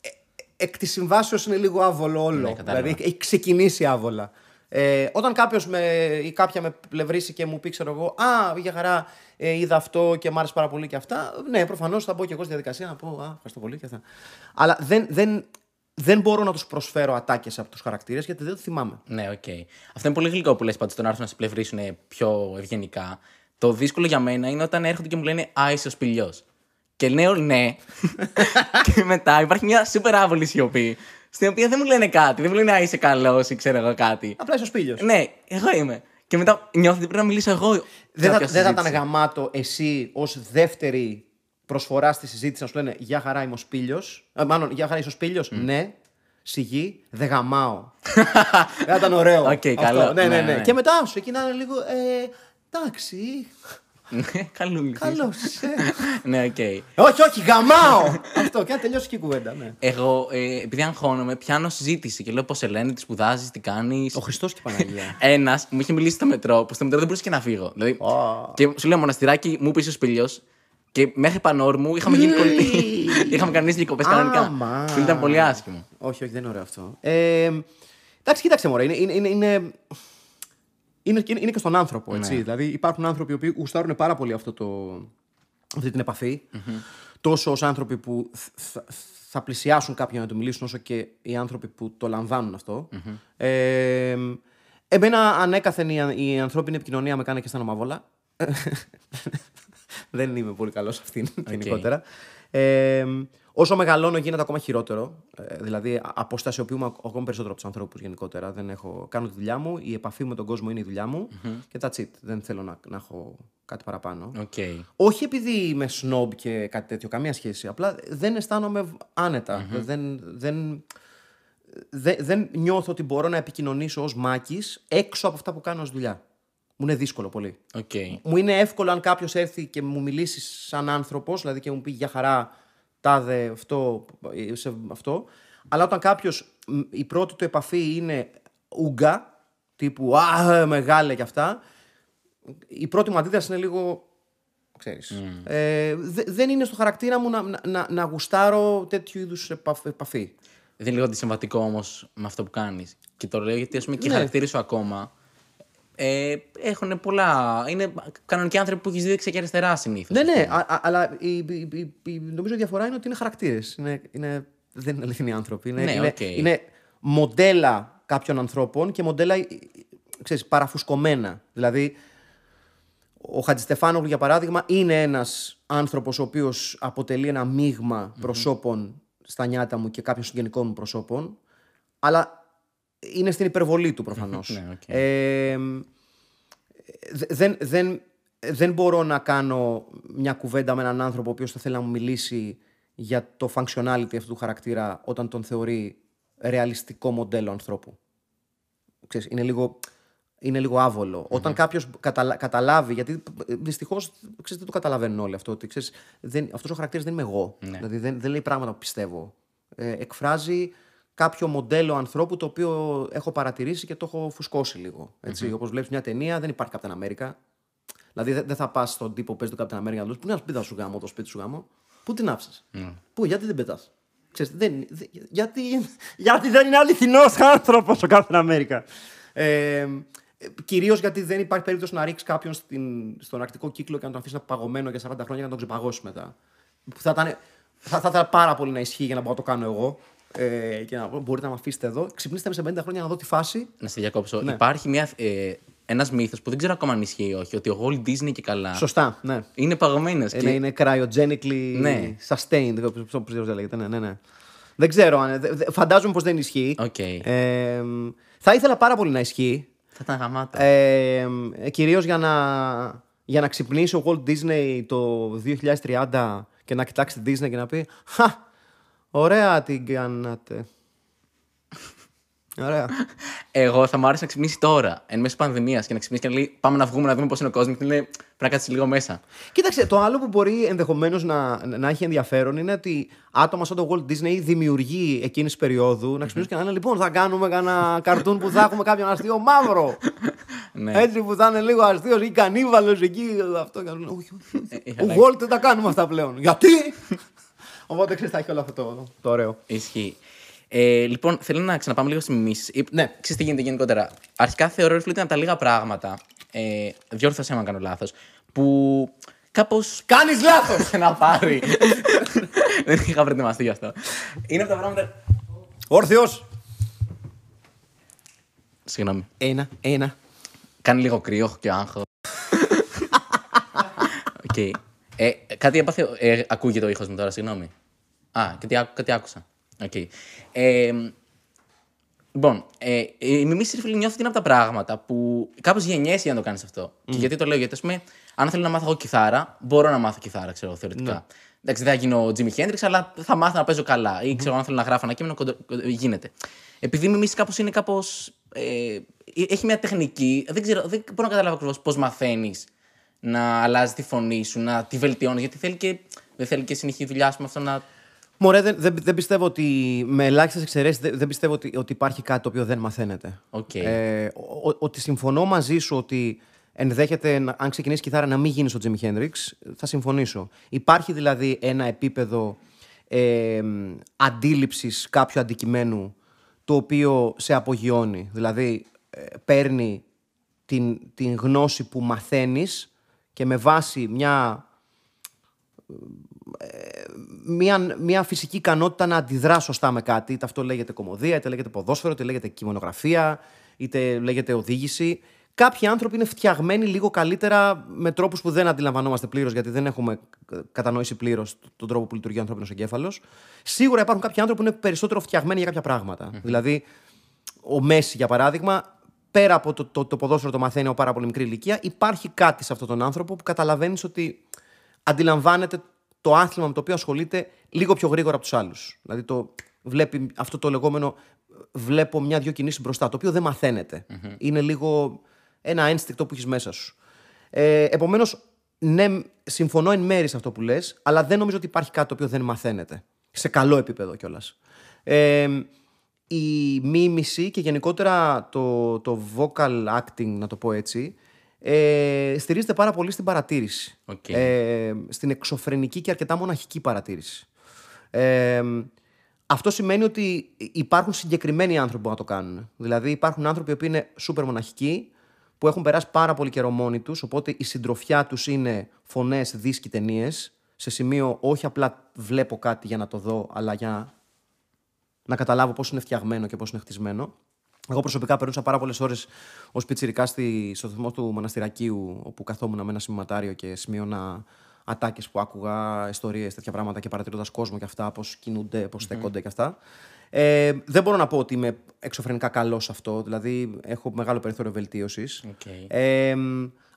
Ε, Εκ της συμβάσεως είναι λίγο άβολο όλο. Ναι, κατάλαβα. δηλαδή έχει ξεκινήσει άβολα. Ε, όταν κάποιος ή κάποια με πλευρίσει και μου πει, ξέρω εγώ, Α, για χαρά, ε, είδα αυτό και μ' άρεσε πάρα πολύ και αυτά. Ναι, προφανώς θα μπω και εγώ στη διαδικασία να πω Α, ευχαριστώ πολύ και αυτά. Αλλά δεν, δεν, δεν μπορώ να τους προσφέρω ατάκες από τους χαρακτήρες γιατί δεν το θυμάμαι. Ναι, οκ. Αυτό είναι πολύ γλυκό που λες πάντως τον άρθρο να σε πλευρίσουν πιο ευγενικά. Το δύσκολο για μένα είναι όταν έρχονται και μου λένε Α, είσαι ο σπηλιός. Και λέω ναι. (laughs) και μετά υπάρχει μια σупερ άβολη σιωπή. Στην οποία δεν μου λένε κάτι. Δεν μου λένε Α, είσαι καλός ή ξέρω εγώ κάτι. Απλά είσαι ο σπήλιο. Ναι, εγώ είμαι. Και μετά νιώθω ότι πρέπει να μιλήσω εγώ. σε Δεν θα, όποια δεν θα ήταν συζήτηση. γαμάτο εσύ ως δεύτερη προσφορά στη συζήτηση να σου λένε Γεια χαρά είμαι ο Σπήλιο. μάλλον, Γεια χαρά είσαι ο Σπήλιο. Ναι, σιγή, δεν γαμάω. δεν θα ήταν ωραίο. Οκ, αυτό. καλό. Ναι, ναι, Ναι, ναι, ναι. Και μετά σου εκεί να είναι λίγο. Ε, εντάξει, Ναι, καλούλης. καλός είσαι. ναι, οκ. όχι, όχι, γαμάω! αυτό και να τελειώσει και η κουβέντα. Ναι. Εγώ, ε, επειδή αγχώνομαι, πιάνω συζήτηση και λέω πώς σε λένε, τι σπουδάζεις, τι κάνεις. Ο Χριστός και η Παναγία. Ένας μου είχε μιλήσει στο μετρό, που στο μετρό δεν μπορούσε και να φύγω. Δηλαδή, Και σου λέω μοναστηράκι, μου είπε ο σπηλιός. Και μέχρι πανόρμου είχαμε γίνει κολλητοί. (laughs) είχαμε κάνει διακοπές κανονικά. Άμα. Φίλοι, ήταν πολύ άσχημο. όχι, όχι, δεν είναι ωραίο αυτό. Ε, εντάξει, κοίταξε μωρέ. Είναι, είναι, είναι, είναι, είναι, και- είναι και στον άνθρωπο, έτσι. Δηλαδή υπάρχουν άνθρωποι οι οποίοι γουστάρουν πάρα πολύ αυτό το, αυτή την επαφη Τόσο ως άνθρωποι που θ- θα, θα πλησιάσουν κάποιον να του μιλήσουν, όσο και οι άνθρωποι που το λαμβάνουν αυτό. Ε, εμένα ανέκαθεν η, α- η ανθρώπινη επικοινωνία με κάνει και αισθάνομαι άβολα. (laughs) Δεν είμαι πολύ καλός σε αυτήν γενικότερα. Ε, όσο μεγαλώνω γίνεται ακόμα χειρότερο. Ε, δηλαδή α- αποστασιοποιούμαι ακ- ακόμα περισσότερο από τους ανθρώπους γενικότερα. Δεν έχω, κάνω τη δουλειά μου, η επαφή με τον κόσμο είναι η δουλειά μου και that's it. Δεν θέλω να, να έχω κάτι παραπάνω. Οκ. Όχι επειδή είμαι σνομπ και κάτι τέτοιο, καμία σχέση. Απλά δεν αισθάνομαι άνετα. Δεν, δεν, δεν, δεν νιώθω ότι μπορώ να επικοινωνήσω ως μάκης έξω από αυτά που κάνω ως δουλειά. Μου είναι δύσκολο πολύ. Οκ. Μου είναι εύκολο αν κάποιος έρθει και μου μιλήσει σαν άνθρωπος, δηλαδή και μου πει για χαρά, τάδε αυτό, ε, σε αυτό. Αλλά όταν κάποιος η πρώτη του επαφή είναι ουγγα, τύπου Α, μεγάλε και αυτά, η πρώτη μου αντίδραση είναι λίγο. Ξέρεις. Ε, δε- δεν είναι στο χαρακτήρα μου να, να, να, να γουστάρω τέτοιου είδους επαφή. Δεν είναι λίγο αντισυμβατικό όμως με αυτό που κάνεις. Και το λέω γιατί ας πούμε, και οι Ναι. χαρακτήρε σου ακόμα ε, έχουν πολλά. Είναι κανονικοί άνθρωποι που έχεις δει δεξιά και αριστερά συνήθως. Ναι, ναι, α- α- αλλά η, η, η, η- νομίζω η διαφορά είναι ότι είναι χαρακτήρες. Είναι, είναι, δεν είναι αληθινοί άνθρωποι. Είναι, Ναι, είναι, οκ. είναι μοντέλα κάποιων ανθρώπων και μοντέλα ε, ε, ξέρεις, παραφουσκωμένα. Δηλαδή, ο Χατζηστεφάνογλου, για παράδειγμα, είναι ένας άνθρωπος ο οποίος αποτελεί ένα μείγμα προσώπων στα νιάτα μου και κάποιων συγγενικών μου προσώπων, αλλά είναι στην υπερβολή του προφανώς. (laughs) Ναι, οκ. ε, δε- δεν, δεν, δεν μπορώ να κάνω μια κουβέντα με έναν άνθρωπο ο οποίος θα θέλει να μου μιλήσει για το functionality αυτού του χαρακτήρα όταν τον θεωρεί ρεαλιστικό μοντέλο ανθρώπου. Ξέρεις, είναι λίγο, είναι λίγο άβολο. Όταν κάποιος καταλα- καταλάβει, γιατί δυστυχώς ξέρεις, δεν το καταλαβαίνουν όλοι αυτό, ότι ξέρεις, δεν, αυτός ο χαρακτήρας δεν είμαι εγώ. Δηλαδή δεν, δεν λέει πράγματα που πιστεύω. Ε, εκφράζει κάποιο μοντέλο ανθρώπου το οποίο έχω παρατηρήσει και το έχω φουσκώσει λίγο. Έτσι. Όπως βλέπεις μια ταινία, δεν υπάρχει Captain America. Δηλαδή δεν, δεν θα πας στον τύπο που παίζει το Captain America να του πει: Πού είναι ένα σπίτι σου γάμο, το σπίτι σου γάμο. Πού την άφησες; Πού, γιατί δεν πετάς; δεν, δε- γιατί, γιατί δεν είναι αληθινός άνθρωπος ο Captain America. Ε, Κυρίως γιατί δεν υπάρχει περίπτωση να ρίξεις κάποιον στην, στον αρκτικό κύκλο και να τον αφήσεις να παγωμένο για 40 χρόνια και να τον ξεπαγώσεις μετά. Που θα, ήταν, θα, θα ήθελα πάρα πολύ να ισχύει για να μπορώ να το κάνω εγώ. Ε, και να πω: Μπορείτε να με αφήσετε εδώ. Ξυπνήστε με σε 50 χρόνια να δω τη φάση. Να σε διακόψω. Ναι. Υπάρχει μια, ε, ένας μύθος που δεν ξέρω ακόμα αν ισχύει ή όχι, ότι ο Walt Disney και καλά Σωστά, ναι. είναι παγωμένο. Είναι, είναι cryogenically Ναι. sustained. Πώ πώς λέγεται. Ναι, ναι, ναι. Δεν ξέρω. αν- δε- δε- Φαντάζομαι πως δεν ισχύει. Οκ. Ε, θα ήθελα πάρα πολύ να ισχύει. Θα ήταν γαμάτα. Ε, Κυρίως για να, για να ξυπνήσει ο Walt Disney το 2030 και να κοιτάξει την Disney και να πει Χα, ωραία την κάνατε. Ωραία. Εγώ θα μου άρεσε να ξυπνήσει τώρα, εν μέσω πανδημίας και να ξυπνήσει και να λέει Πάμε να βγούμε να δούμε πώς είναι ο κόσμος. Και να λέει Πρέπει να κάτσεις λίγο μέσα. Κοίταξε, το άλλο που μπορεί ενδεχομένως να, να έχει ενδιαφέρον είναι ότι άτομα σαν το Walt Disney δημιουργεί εκείνης τη περίοδου να ξυπνήσουν και να λένε Λοιπόν, θα κάνουμε ένα καρτούν που θα έχουμε κάποιον αστείο μαύρο. (laughs) Ναι. Έτσι που θα είναι λίγο αστείος ή κανίβαλος εκεί. Αυτό. Και να λένε, όχι, όχι, όχι. Ε, Ο αλλά- Walt δεν τα κάνουμε αυτά πλέον. Γιατί; Οπότε ξέρεις, θα έχει όλο αυτό το, το ωραίο. Ισχύει. Ε, λοιπόν, θέλω να ξαναπάμε λίγο στι μιμήσει. Ναι. Ξέρεις τι γίνεται γενικότερα. Αρχικά θεωρώ ότι είναι από τα λίγα πράγματα. Ε, διόρθωσέ με αν κάνω λάθος. Που κάπω. Κάνεις λάθος! (laughs) να πάρει. Δεν είχα προετοιμαστεί γι' αυτό. Είναι από τα πράγματα. Όρθιος. Συγγνώμη. Ένα, ένα. Κάνει λίγο κρύο, έχω και άγχος. (laughs) Οκ. Ε, κάτι έπαθε. Ε, ακούγεται ο ήχος μου τώρα, συγγνώμη. Α, κάτι, άκου- κάτι άκουσα. Οκ. Ε, λοιπόν, ε, η μίμηση ρε φίλε νιώθω ότι είναι από τα πράγματα που κάπως γεννιέσαι για να το κάνεις αυτό. Και γιατί το λέω, γιατί ας πούμε, αν θέλω να μάθω εγώ κιθάρα, μπορώ να μάθω κιθάρα, ξέρω θεωρητικά. Εντάξει, δεν θα γίνω ο Jimi Hendrix, αλλά θα μάθω να παίζω καλά. Ή ξέρω, αν θέλω να γράφω ένα κείμενο, κοντο- κοντο- γίνεται. Επειδή η μίμηση κάπως είναι κάπως. Ε, έχει μια τεχνική. Δεν ξέρω, δεν μπορώ να καταλάβω ακριβώς πώς μαθαίνεις να αλλάζεις τη φωνή σου, να τη βελτιώνεις. Γιατί θέλει και, δεν θέλει και συνεχή δουλειά, ας πούμε, αυτό να. Μωρέ, δεν, δεν, δεν πιστεύω ότι με ελάχιστες εξαιρέσεις δεν, δεν πιστεύω ότι, ότι υπάρχει κάτι το οποίο δεν μαθαίνεται. Οκ. Ε, ο- ο- ότι συμφωνώ μαζί σου ότι ενδέχεται, να- αν ξεκινήσεις κιθάρα, να μην γίνεις ο Τζίμι Χέντριξ, θα συμφωνήσω. Υπάρχει δηλαδή ένα επίπεδο ε, αντίληψης κάποιου αντικειμένου το οποίο σε απογειώνει. Δηλαδή, ε, παίρνει την, την γνώση που μαθαίνεις και με βάση μια μια, μια φυσική ικανότητα να αντιδρά σωστά με κάτι. Είτε αυτό λέγεται κομμωδία, είτε λέγεται ποδόσφαιρο, είτε λέγεται κειμενογραφία, είτε λέγεται οδήγηση. Κάποιοι άνθρωποι είναι φτιαγμένοι λίγο καλύτερα με τρόπους που δεν αντιλαμβανόμαστε πλήρως, γιατί δεν έχουμε κατανόηση πλήρως τον τρόπο που λειτουργεί ο ανθρώπινος εγκέφαλος. Σίγουρα υπάρχουν κάποιοι άνθρωποι που είναι περισσότερο φτιαγμένοι για κάποια πράγματα. Δηλαδή, ο Μέση, για παράδειγμα, πέρα από το, το, το ποδόσφαιρο το μαθαίνει από πάρα πολύ μικρή ηλικία, υπάρχει κάτι σε αυτόν τον άνθρωπο που καταλαβαίνεις ότι αντιλαμβάνεται το άθλημα με το οποίο ασχολείται λίγο πιο γρήγορα από τους άλλους. Δηλαδή το βλέπει αυτό το λεγόμενο βλέπω μια-δυο κινήσεις μπροστά, το οποίο δεν μαθαινεται Είναι λίγο ένα ένστικτο που έχεις μέσα σου. Ε, Επομένως, ναι, συμφωνώ εν μέρει σε αυτό που λες, αλλά δεν νομίζω ότι υπάρχει κάτι το οποίο δεν μαθαίνεται. Σε καλό επίπεδο κιόλας. Ε, η μίμηση και γενικότερα το, το vocal acting, να το πω έτσι, ε, στηρίζεται πάρα πολύ στην παρατήρηση. Οκ. Ε, στην εξωφρενική και αρκετά μοναχική παρατήρηση. Ε, αυτό σημαίνει ότι υπάρχουν συγκεκριμένοι άνθρωποι που να το κάνουν. Δηλαδή υπάρχουν άνθρωποι που είναι σούπερ μοναχικοί, που έχουν περάσει πάρα πολύ καιρό μόνοι τους, οπότε η συντροφιά τους είναι φωνές, δίσκοι, ταινίες, σε σημείο όχι απλά βλέπω κάτι για να το δω, αλλά για να καταλάβω πώς είναι φτιαγμένο και πώς είναι χτισμένο. Εγώ προσωπικά περνούσα πάρα πολλές ώρες ως πιτσιρικάς στη, στο σταθμό του Μοναστηρακίου, όπου καθόμουν με ένα σημειωματάριο και σημείωνα ατάκες που άκουγα, ιστορίες, τέτοια πράγματα και παρατηρώντας κόσμο και αυτά, πώς κινούνται, πώς στέκονται και αυτά. Ε, δεν μπορώ να πω ότι είμαι εξωφρενικά καλός σε αυτό, δηλαδή έχω μεγάλο περιθώριο βελτίωσης. Οκ. Ε,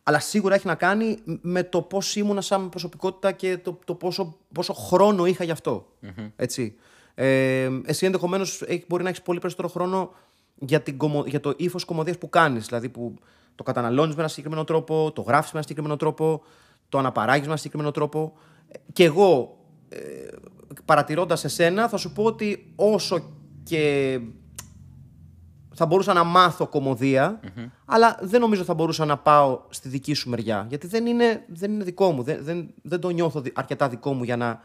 αλλά σίγουρα έχει να κάνει με το πώς ήμουνα σαν προσωπικότητα και το, το πόσο, πόσο χρόνο είχα γι' αυτο Έτσι. Ε, εσύ ενδεχομένως μπορεί να έχεις πολύ περισσότερο χρόνο για, την, κομμω- για το ύφος κομμωδίας που κάνεις. Δηλαδή που το καταναλώνεις με ένα συγκεκριμένο τρόπο, το γράφεις με ένα συγκεκριμένο τρόπο, το αναπαράγεις με ένα συγκεκριμένο τρόπο. Ε, Και εγώ, ε, παρατηρώντας εσένα, θα σου πω ότι όσο και θα μπορούσα να μάθω κομμωδία, αλλά δεν νομίζω θα μπορούσα να πάω στη δική σου μεριά. Γιατί δεν είναι, δεν είναι δικό μου. Δεν, δεν, δεν το νιώθω δι- αρκετά δικό μου για να,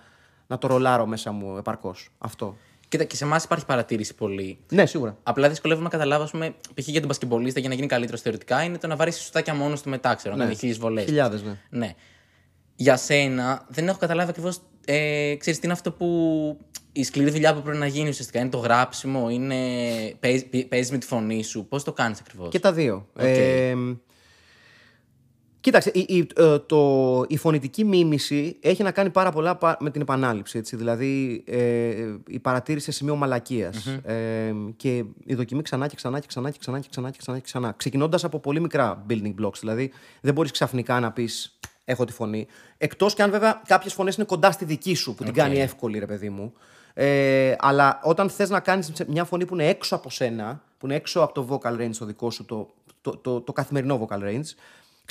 να το ρολάρω μέσα μου επαρκώς. Αυτό. Κοίτα, και σε εμάς υπάρχει παρατήρηση πολύ. Ναι, σίγουρα. Απλά δυσκολεύομαι να καταλάβω, ας πούμε, π.χ. για τον μπασκεμπολίστα για να γίνει καλύτερος θεωρητικά είναι το να βάρεις σουτάκια μόνος του μετά, ξέρω, να Ναι. είναι χίλιες βολές. Χιλιάδες, ναι. Ναι. Για σένα δεν έχω καταλάβει ακριβώς. Ε, ξέρεις, τι είναι αυτό που. Η σκληρή δουλειά που πρέπει να γίνει ουσιαστικά. Είναι το γράψιμο, είναι. Παίζεις με τη φωνή σου. Πώς το κάνεις ακριβώς; Και τα δύο. Οκ. Ε, κοίταξε, η, η, ε, το, η φωνητική μίμηση έχει να κάνει πάρα πολλά πα- με την επανάληψη. Έτσι. Δηλαδή, ε, η παρατήρηση σε σημείο μαλακίας. Ε, και η δοκιμή ξανά και ξανά και ξανά και ξανά και ξανά και ξανά. Και ξανά. Ξεκινώντας από πολύ μικρά building blocks. Δηλαδή, δεν μπορείς ξαφνικά να πεις έχω τη φωνή. Εκτός και αν βέβαια κάποιες φωνές είναι κοντά στη δική σου, που την κάνει εύκολη, ρε παιδί μου. Ε, αλλά όταν θες να κάνεις μια φωνή που είναι έξω από σένα, που είναι έξω από το vocal range το δικό σου, το, το, το, το καθημερινό vocal range,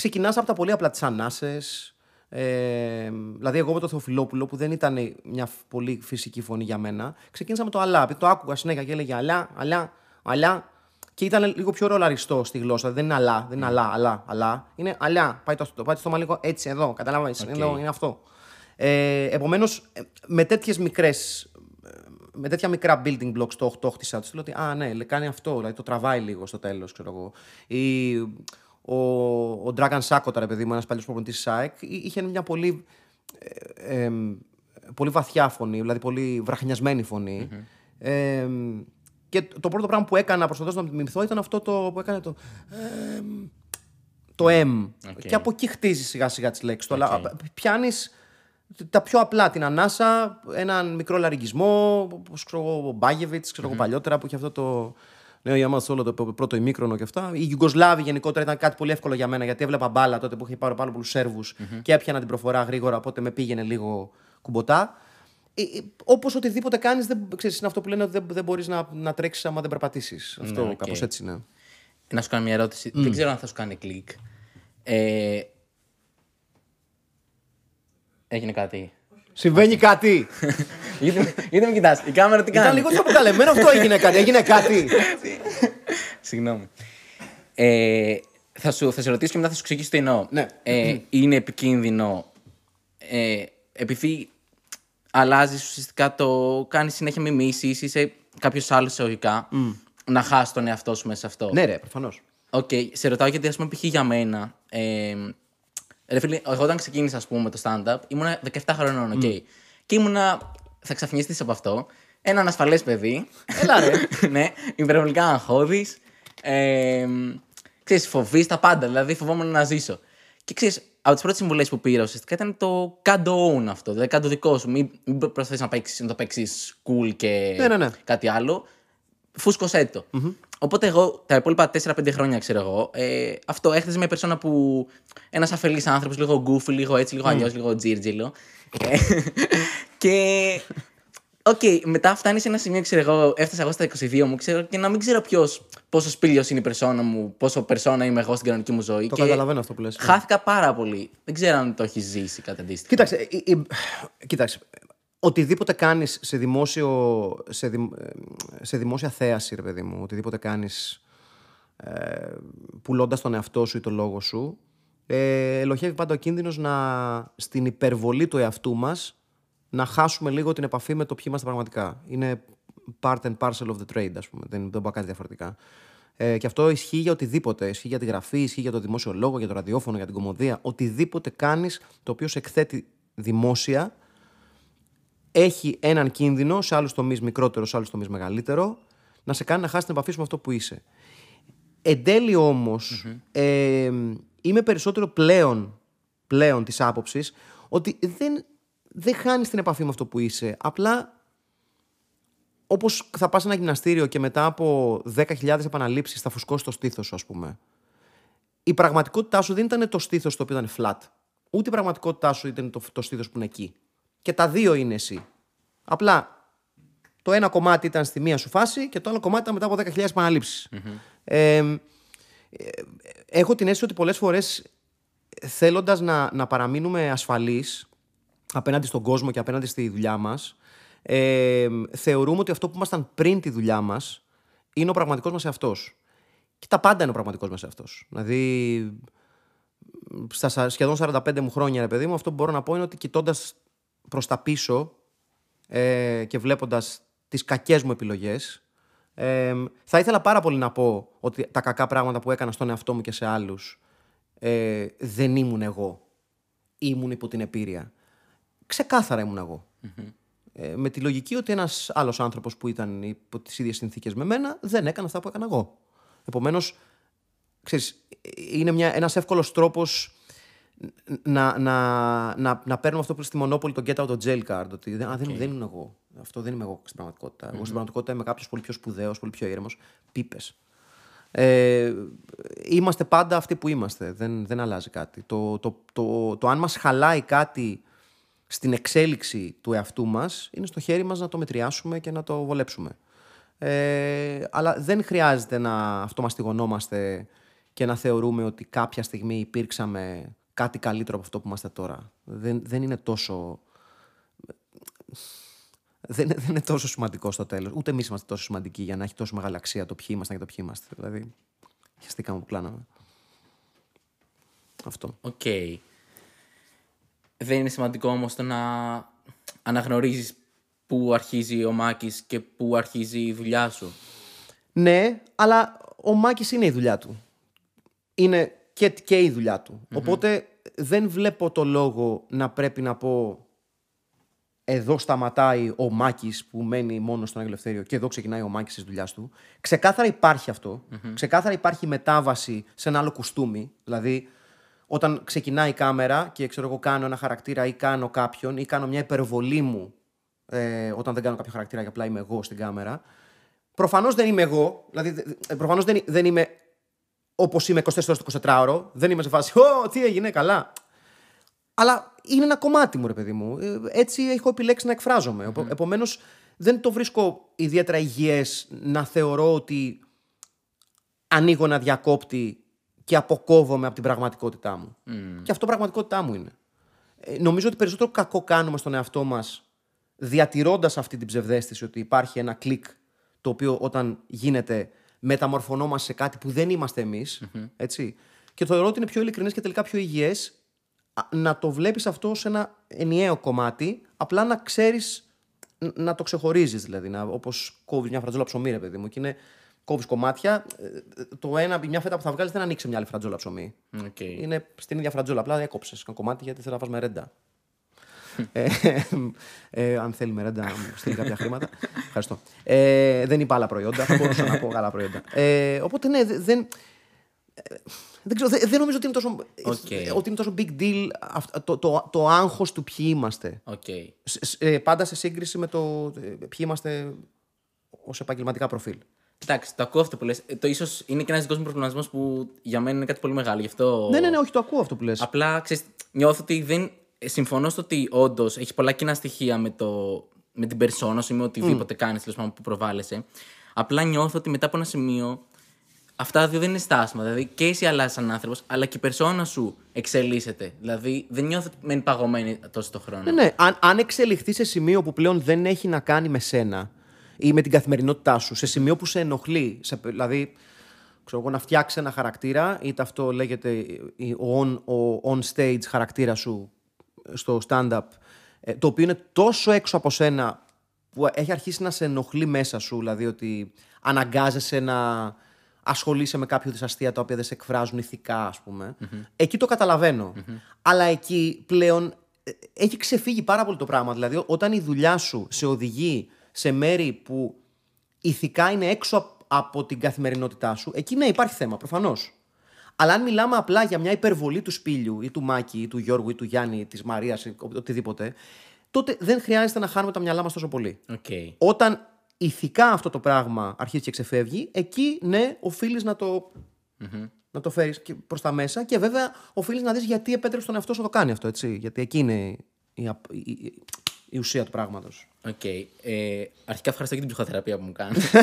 ξεκινάς από τα πολύ απλά τις ανάσες. Ε, δηλαδή, εγώ με το Θεοφιλόπουλο, που δεν ήταν μια φ- πολύ φυσική φωνή για μένα, ξεκίνησα με το αλά. Επειδή το άκουγα συνέχεια και έλεγε αλά, αλά, αλά. Και ήταν λίγο πιο ρολαριστό στη γλώσσα. Δεν είναι αλά, δεν είναι αλά, αλά, αλά. Είναι αλά. Πάει το, το, πάει το στόμα λίγο έτσι εδώ. Καταλάβατε. Οκ. Είναι αυτό. Ε, Επομένως, με τέτοιες μικρές. Με τέτοια μικρά building blocks το 8 χτίσα. Τους λέω ότι Α, ναι, λέει, κάνει αυτό. Δηλαδή το τραβάει λίγο στο τέλος, ξέρω εγώ. Ή ο, ο Dragon Σάκοτα, ρε παιδί μου, ένας παλιός προπονητή ΣΑΕΚ, εί- είχε μια πολύ. ε, ε, πολύ βαθιά φωνή, δηλαδή πολύ βραχνιασμένη φωνή. Ε, και το πρώτο πράγμα που έκανα προσπαθώντα να μιμηθώ ήταν αυτό το που έκανε το. εμ, το M. Οκ. Και από εκεί χτίζεις σιγά σιγά τις λέξεις. Αλλά πιάνεις τα πιο απλά. Την ανάσα, έναν μικρό λαρυγγισμό, όπως ξέρω εγώ, ο Μπάγεβιτς, ξέρω εγώ παλιότερα που είχε αυτό το. Ναι, για μα όλο το πρώτο ημίχρονο και αυτά. Οι Ιουγκοσλάβοι γενικότερα ήταν κάτι πολύ εύκολο για μένα γιατί έβλεπα μπάλα τότε που είχε πάρει πάρα πολλούς Σέρβους και έπιανα την προφορά γρήγορα, οπότε με πήγαινε λίγο κουμπωτά. Ε, ε, Όπως οτιδήποτε κάνεις, είναι αυτό που λένε ότι δεν, δεν μπορείς να, να τρέξεις άμα δεν περπατήσεις. Αυτό οκ. κάπως έτσι είναι. Να σου κάνω μια ερώτηση. Δεν ξέρω αν θα σου κάνει κλικ. Ε, έγινε κάτι. Συμβαίνει κάτι. (laughs) γιατί, γιατί με κοιτάς, η κάμερα τι κάνει; Ήταν λίγο πιο αποκαλεμένο αυτό έγινε κάτι. Έγινε κάτι. Συγγνώμη. Ε, θα, σου, θα σε ρωτήσω και μετά θα σου εξηγήσω τι εννοώ. Ναι. Ε, είναι επικίνδυνο ε, επειδή αλλάζεις ουσιαστικά το. κάνεις συνέχεια μιμήσεις ή είσαι κάποιος άλλος εισαγωγικά να χάσεις τον εαυτό σου μέσα σε αυτό. ναι, ρε, προφανώς. Οκ, σε ρωτάω γιατί ας πούμε π.χ. για μένα. Ε, ρε φίλε, εγώ όταν ξεκίνησα ας πούμε το stand-up ήμουνα 17 χρονών, οκ. Και ήμουνα, θα ξαφνιαστείς από αυτό, ένα ανασφαλές παιδί. Έλα, ρε. (laughs) ναι, υπερβολικά αγχώδης. Ε, ξέρεις, φοβάσαι τα πάντα, δηλαδή φοβόμουν να ζήσω. Και ξέρεις, από τις πρώτες συμβουλές που πήρα ουσιαστικά ήταν το κάντο own αυτό, δηλαδή κάντο δικό σου. Μην, μην προσπαθείς να, παίξεις, να το παίξεις cool και Ναι, ναι, ναι. κάτι άλλο. Φούσκωσέ το. Οπότε εγώ τα υπόλοιπα 4-5 χρόνια, ξέρω εγώ, ε, αυτό έχτιζε μια περσόνα που ένας αφελής άνθρωπος, λίγο goofy, λίγο έτσι, λίγο αλλιώς, λίγο τζίρτζιλο. Ε, (laughs) και. Οκ, μετά φτάνει σε ένα σημείο, ξέρω εγώ, έφτασα εγώ στα 22 μου, ξέρω, και να μην ξέρω ποιος, πόσο Σπήλιο είναι η περσόνα μου, πόσο περσόνα είμαι εγώ στην κανονική μου ζωή. Το και καταλαβαίνω αυτό που λες. ναι. Χάθηκα πάρα πολύ. Δεν ξέρω αν το έχεις ζήσει κάτι αντίστοιχο. Κοίταξε, η- η- κοίταξε, οτιδήποτε κάνεις σε, δημόσιο, σε, δημ- ε, σε δημόσια θέαση, ρε παιδί μου, οτιδήποτε κάνεις ε, πουλώντας τον εαυτό σου ή το λόγο σου, ε, ελοχεύει πάντα ο κίνδυνος να στην υπερβολή του εαυτού μας να χάσουμε λίγο την επαφή με το ποιοι είμαστε πραγματικά. Είναι part and parcel of the trade, ας πούμε. Δεν, δεν μπορεί να κάνει διαφορετικά. Ε, και αυτό ισχύει για οτιδήποτε. Ισχύει για τη γραφή, ισχύει για το δημόσιο λόγο, για το ραδιόφωνο, για την κομμωδία. Οτιδήποτε κάνεις το οποίο σε εκθέτει δημόσια έχει έναν κίνδυνο, σε άλλους τομείς μικρότερο, σε άλλους τομείς μεγαλύτερο, να σε κάνει να χάσεις την επαφή σου με αυτό που είσαι. Εν τέλει όμως, ε, είμαι περισσότερο πλέον, πλέον της άποψης ότι δεν, δεν χάνεις την επαφή με αυτό που είσαι. Απλά όπως θα πας σε ένα γυμναστήριο και μετά από 10.000 επαναλήψεις θα φουσκώσεις το στήθος σου, ας πούμε. Η πραγματικότητά σου δεν ήταν το στήθος το οποίο ήταν flat. Ούτε η πραγματικότητά σου ήταν το, το στήθος που είναι εκεί. Και τα δύο είναι εσύ. Απλά το ένα κομμάτι ήταν στη μία σου φάση και το άλλο κομμάτι ήταν μετά από 10.000 επαναληψεις Ε, ε, έχω την αίσθηση ότι πολλές φορές θέλοντας να, να παραμείνουμε ασφαλείς απέναντι στον κόσμο και απέναντι στη δουλειά μας ε, θεωρούμε ότι αυτό που ήμασταν πριν τη δουλειά μας είναι ο πραγματικός μας εαυτός. Και τα πάντα είναι ο πραγματικός μας εαυτός. Δηλαδή, στα σχεδόν 45 μου χρόνια, ρε παιδί μου, αυτό που μπορώ να πω είναι ότι κοιτώντας προς τα πίσω ε, και βλέποντας τις κακές μου επιλογές. Ε, θα ήθελα πάρα πολύ να πω ότι τα κακά πράγματα που έκανα στον εαυτό μου και σε άλλους ε, δεν ήμουν εγώ. Ήμουν υπό την επίρρεια. Ξεκάθαρα ήμουν Ε, με τη λογική ότι ένας άλλος άνθρωπος που ήταν υπό τις ίδιες συνθήκες με μένα δεν έκανε αυτά που έκανα εγώ. Επομένως, ξέρεις, είναι μια, ένας εύκολος τρόπος να, να, να, να παίρνουμε αυτό που στη Μονόπολη το get out of jail card. Ότι δεν, α, δεν, δεν είμαι εγώ. Αυτό δεν είμαι εγώ στην πραγματικότητα. Εγώ στην πραγματικότητα είμαι κάποιος πολύ πιο σπουδαίος, πολύ πιο ήρεμος. Πίπες. Ε, είμαστε πάντα αυτοί που είμαστε. Δεν, δεν αλλάζει κάτι. Το, το, το, το, αν μας χαλάει κάτι στην εξέλιξη του εαυτού μας είναι στο χέρι μας να το μετριάσουμε και να το βολέψουμε. Ε, αλλά δεν χρειάζεται να αυτομαστιγωνόμαστε και να θεωρούμε ότι κάποια στιγμή υπήρξαμε κάτι καλύτερο από αυτό που είμαστε τώρα. Δεν, δεν είναι τόσο. Δεν, δεν είναι τόσο σημαντικό στο τέλος. Ούτε εμείς είμαστε τόσο σημαντικοί για να έχει τόσο μεγάλη αξία το ποιοι είμαστε και το ποιοι είμαστε. Δηλαδή, χαιστήκαμε που κλάναμε. Αυτό. Οκ. Okay. Δεν είναι σημαντικό όμως το να αναγνωρίζεις πού αρχίζει ο Μάκης και πού αρχίζει η δουλειά σου. Ναι, αλλά ο Μάκης είναι η δουλειά του. Είναι και, και η δουλειά του. Οπότε δεν βλέπω το λόγο να πρέπει να πω εδώ σταματάει ο Μάκης που μένει μόνο στον Άγιο και εδώ ξεκινάει ο Μάκης της δουλειάς του. Ξεκάθαρα υπάρχει Ξεκάθαρα υπάρχει μετάβαση σε ένα άλλο κουστούμι. Δηλαδή, όταν ξεκινάει η κάμερα και ξέρω εγώ κάνω ένα χαρακτήρα ή κάνω κάποιον ή κάνω μια υπερβολή μου ε, όταν δεν κάνω κάποιο χαρακτήρα και απλά είμαι εγώ στην κάμερα. Προφανώς δεν είμαι εγώ. Δηλαδή, προφανώς δεν, δεν είμαι όπως είμαι 24 ώρες το 24ωρο. Δεν είμαι σε φάση, Ω, τι έγινε, καλά. Αλλά είναι ένα κομμάτι μου, ρε παιδί μου. Ε, έτσι έχω επιλέξει να εκφράζομαι. Mm. Επομένως, δεν το βρίσκω ιδιαίτερα υγιές να θεωρώ ότι ανοίγω ένα διακόπτη και αποκόβομαι από την πραγματικότητά μου. Και αυτό πραγματικότητά μου είναι. Ε, νομίζω ότι περισσότερο κακό κάνουμε στον εαυτό μας διατηρώντας αυτή την ψευδέστηση ότι υπάρχει ένα κλικ το οποίο όταν γίνεται μεταμορφωνόμαστε σε κάτι που δεν είμαστε Έτσι. Και θεωρώ ότι είναι πιο ειλικρινές και τελικά πιο υγιές να το βλέπεις αυτό σε ένα ενιαίο κομμάτι, απλά να ξέρεις να το ξεχωρίζεις. Δηλαδή, όπως κόβεις μια φρατζόλα ψωμί, ρε παιδί μου, και είναι κόβεις κομμάτια. Ε, το ένα, μια φέτα που θα βγάλεις δεν ανοίξει μια άλλη φρατζόλα ψωμί. Okay. Είναι στην ίδια φρατζόλα. Απλά έκοψες ένα κομμάτι γιατί θέλω να φας μερέντα. Ε, ε, αν θέλει μερέντα να μου στείλει κάποια χρήματα. Ευχαριστώ. Ε, δεν είπα άλλα προϊόντα. Θα μπορούσα να πω άλλα προϊόντα. Ε, οπότε ναι, δεν. Δεν, ξέρω, δεν, δεν νομίζω ότι είναι, τόσο, okay. ότι είναι τόσο big deal το, το, το, άγχος του ποιοι είμαστε. Okay. Ε, πάντα σε σύγκριση με το ε, ποιοι είμαστε ως επαγγελματικά προφίλ. Εντάξει, το ακούω αυτό που λες. Ε, το ίσως είναι και ένας δικός μου προβληματισμός που για μένα είναι κάτι πολύ μεγάλο. Γι αυτό... Ναι, ναι, ναι, όχι, το ακούω αυτό που λες. Απλά ξέρεις, νιώθω ότι δεν. Συμφωνώ στο ότι όντως έχει πολλά κοινά στοιχεία με, το... με την περσόνα σου ή με οτιδήποτε mm. κάνεις που προβάλλεσαι. Απλά νιώθω ότι μετά από ένα σημείο αυτά δύο δεν είναι στάσιμα. Δηλαδή και εσύ αλλάζεις σαν άνθρωπος, αλλά και η περσόνα σου εξελίσσεται. Δηλαδή δεν νιώθω ότι μένει παγωμένη τόσο το χρόνο. Ναι, ναι. Αν, αν εξελιχθεί σε σημείο που πλέον δεν έχει να κάνει με σένα ή με την καθημερινότητά σου, σε σημείο που σε ενοχλεί, σε, δηλαδή ξέρω, εγώ, να φτιάξεις ένα χαρακτήρα, είτε αυτό λέγεται η- ο on, ο on stage χαρακτήρα σου στο stand-up, ε, το οποίο είναι τόσο έξω από σένα που έχει αρχίσει να σε ενοχλεί μέσα σου, δηλαδή ότι αναγκάζεσαι να ασχολείσαι με κάποιο δυσαστεία τα οποία δεν σε εκφράζουν ηθικά, ας πουμε Εκεί το καταλαβαίνω Αλλά εκεί πλέον ε, έχει ξεφύγει πάρα πολύ το πράγμα. Δηλαδή, όταν η δουλειά σου σε οδηγεί σε μέρη που ηθικά είναι έξω απ- από την καθημερινότητά σου, εκεί ναι, υπάρχει θέμα, προφανώς. Αλλά αν μιλάμε απλά για μια υπερβολή του Σπίλιου ή του Μάκη ή του Γιώργου ή του Γιάννη, της Μαρίας ή οτιδήποτε, τότε δεν χρειάζεται να χάνουμε τα μυαλά μας τόσο πολύ. Οκ. Όταν ηθικά αυτό το πράγμα αρχίζει και ξεφεύγει, εκεί ναι, οφείλεις να το, να το φέρεις προς τα μέσα και βέβαια οφείλεις να δεις γιατί επέτρεψες στον εαυτό σου να το κάνει αυτό. Έτσι. Γιατί εκεί είναι η, απ- η, η- η ουσία του πράγματος. Οκ. Ε, αρχικά ευχαριστώ για την ψυχοθεραπεία που μου κάνεις. (laughs)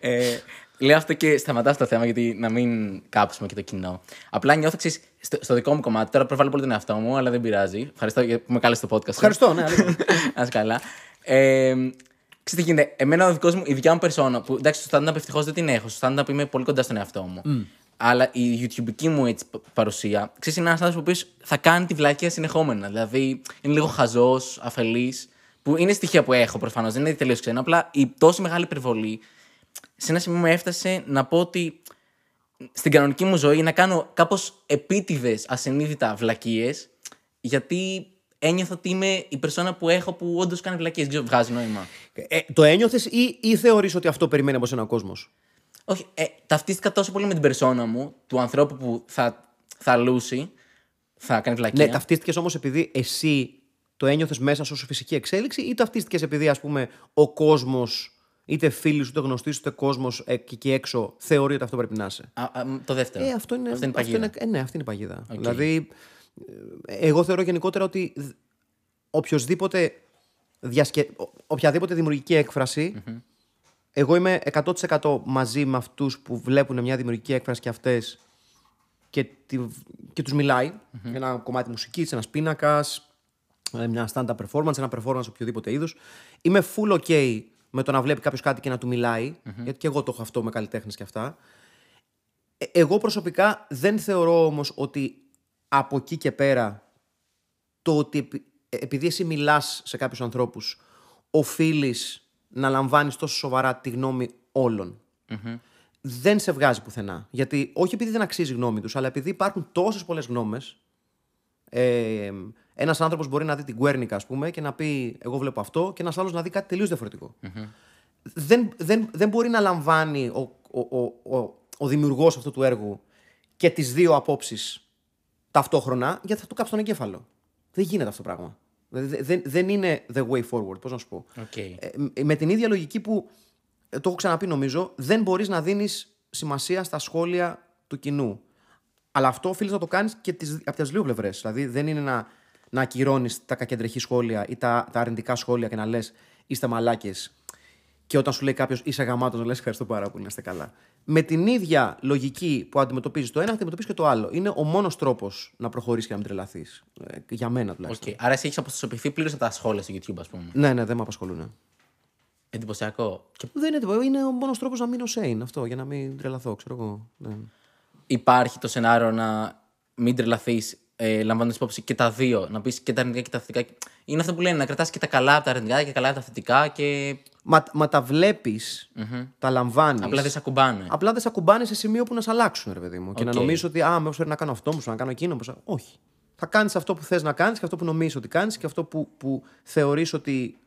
ε, λέω αυτό και σταματάω στο θέμα γιατί να μην κάψουμε και το κοινό. Απλά νιώθω το εξής, στο, στο δικό μου κομμάτι. Τώρα προβάλλω πολύ τον εαυτό μου, αλλά δεν πειράζει. Ευχαριστώ για- που με κάλεσε στο podcast. σου. Ευχαριστώ, ναι, αλήθεια. (laughs) Α καλά. Ε, Ξέρετε τι γίνεται. Εμένα ο δικός μου, η δικιά μου περσόνα, που εντάξει, στο stand-up ευτυχώς δεν την έχω. Στο stand-up είμαι πολύ κοντά στον εαυτό μου. Αλλά η YouTube μου έτσι, π- παρουσία, ξέρεις, είναι ένας άνθρωπος που θα κάνει τη βλακία συνεχόμενα. Δηλαδή είναι λίγο χαζός, αφελής. Που είναι στοιχεία που έχω προφανώς, δεν είναι τελείως ξένα. Απλά η τόσο μεγάλη υπερβολή σε ένα σημείο με έφτασε να πω ότι στην κανονική μου ζωή να κάνω κάπως επίτηδες ασυνείδητα βλακίες, γιατί ένιωθα ότι είμαι η περσόνα που έχω που όντως κάνει βλακίες. Δεν ξέρω, βγάζει νόημα. Ε, το ένιωθες ή, ή θεωρείς ότι αυτό περιμένει από σένα ο κόσμος; Όχι, ε, ταυτίστηκα τόσο πολύ με την περσόνα μου, του ανθρώπου που θα, θα λούσει, θα κάνει βλακία. Ναι, ταυτίστηκες όμως επειδή εσύ το ένιωθες μέσα σου ως φυσική εξέλιξη ή ταυτίστηκες επειδή ας πούμε ο κόσμος, είτε φίλοι σου, είτε γνωστοί σου, είτε κόσμος εκεί και έξω θεωρεί ότι αυτό πρέπει να είσαι. Α, α, μ, το δεύτερο. Ε, αυτό είναι, Αυτό είναι αυτό παγίδα. είναι- ε, ναι, αυτή είναι η παγίδα. Δηλαδή, ε, εγώ θεωρώ γενικότερα ότι δ- οποιοσδήποτε διασκε... ο- οποιαδήποτε δημιουργική έκφραση, εγώ είμαι 100% μαζί με αυτούς που βλέπουν μια δημιουργική έκφραση και αυτές και, τη... και τους μιλάει. Ένα κομμάτι μουσικής, ένας πίνακας, ε, μια stand-up performance, ένα performance οποιοδήποτε είδους. Είμαι full ok με το να βλέπει κάποιος κάτι και να του μιλάει, γιατί και εγώ το έχω αυτό με καλλιτέχνες και αυτά. Ε, Εγώ προσωπικά δεν θεωρώ όμως ότι από εκεί και πέρα το ότι επει- ε, επειδή εσύ μιλάς σε κάποιους ανθρώπους οφείλεις να λαμβάνεις τόσο σοβαρά τη γνώμη όλων. Δεν σε βγάζει πουθενά. Γιατί όχι επειδή δεν αξίζει η γνώμη τους, αλλά επειδή υπάρχουν τόσες πολλές γνώμες ε, ένας άνθρωπος μπορεί να δει την Κουέρνικα, ας πούμε, και να πει: Εγώ βλέπω αυτό, και ένας άλλος να δει κάτι τελείως διαφορετικό. Δεν, δεν, δεν μπορεί να λαμβάνει ο, ο, ο, ο, ο δημιουργός αυτού του έργου και τις δύο απόψεις ταυτόχρονα, γιατί θα του κάψει τον εγκέφαλο. Δεν γίνεται αυτό το πράγμα. Δηλαδή, δεν, δεν είναι the way forward, πώς να σου πω. Οκ. Ε, μ- με την ίδια λογική που ε, το έχω ξαναπεί νομίζω, δεν μπορείς να δίνεις σημασία στα σχόλια του κοινού. Αλλά αυτό οφείλεις να το κάνεις και τις, από τις δύο πλευρές. Δηλαδή δεν είναι να, να ακυρώνεις τα κακεντρεχή σχόλια ή τα, τα αρνητικά σχόλια και να λες είστε μαλάκες. Και όταν σου λέει κάποιος είσαι γαμάτος, να λες ευχαριστώ πάρα πολύ, να είστε καλά. Με την ίδια λογική που αντιμετωπίζεις το ένα, αντιμετωπίζεις και το άλλο. Είναι ο μόνος τρόπος να προχωρήσεις και να μην τρελαθείς. για μένα τουλάχιστον. Οκ. Άρα εσύ έχεις αποστασιοποιηθεί πλήρως από τα σχόλια στο YouTube, ας πούμε. Ναι, ναι, δεν με απασχολούν. Εντυπωσιακό. Και Δεν είναι τίποτα. Είναι ο μόνος τρόπος να μείνω sane αυτό, για να μην τρελαθώ, ξέρω εγώ. Ναι. υπάρχει το σενάριο να μην τρελαθείς ε, λαμβάνοντας υπόψη και τα δύο. Να πεις και τα αρνητικά και τα θετικά. Είναι αυτό που λένε, να κρατάς και τα καλά από τα αρνητικά και τα καλά από τα θετικά και. Μα, μα τα βλέπεις, τα λαμβάνεις. Απλά δεν σε ακουμπάνε. Απλά δεν σε ακουμπάνε σε σημείο που να σε αλλάξουν, ρε παιδί μου. Και να Οκ. νομίζεις ότι, α, μήπως πρέπει να κάνω αυτό, μήπως να κάνω εκείνο. Μήπως... Όχι. Θα κάνεις αυτό που θες να κάνεις και αυτό που νομίζεις ότι κάνεις και αυτό που, που θεωρείς ότι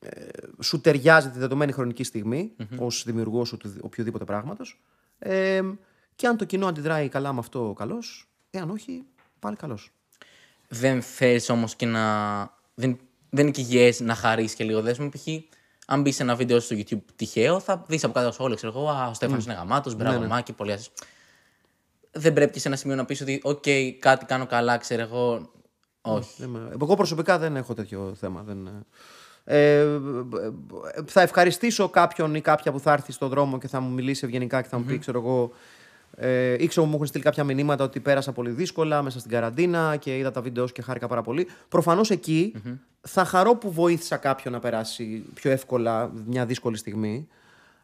ε, σου ταιριάζει τη δεδομένη χρονική στιγμή ως δημιουργός οποιοδήποτε πράγματος. Ε, και αν το κοινό αντιδράει καλά με αυτό, καλώς. Εάν όχι, πάλι καλώς. Δεν θες όμως και να. Δεν, δεν είναι και υγιές να χαρείς και λίγο. Δες μου, π.χ. αν μπεις σε ένα βίντεο στο YouTube τυχαίο, θα δεις από κάτω σχόλιο. Ξέρω εγώ, Α, ο Στέφανος είναι γαμάτος, μπράβο, Μάκη, πολύ άσχημο. Δεν πρέπει και σε ένα σημείο να πεις ότι, οκ, κάτι κάνω καλά, ξέρω εγώ. Όχι. Δεν με- Εγώ προσωπικά δεν έχω τέτοιο θέμα. Δεν... Ε, ε, θα ευχαριστήσω κάποιον ή κάποια που θα έρθει στον δρόμο και θα μου μιλήσει ευγενικά και θα μου πει, ξέρω εγώ, ε, ή ξέρω μου έχουν στείλει κάποια μηνύματα ότι πέρασα πολύ δύσκολα μέσα στην καραντίνα και είδα τα βίντεο σου και χάρηκα πάρα πολύ. Προφανώς θα χαρώ που βοήθησα κάποιον να περάσει πιο εύκολα μια δύσκολη στιγμή.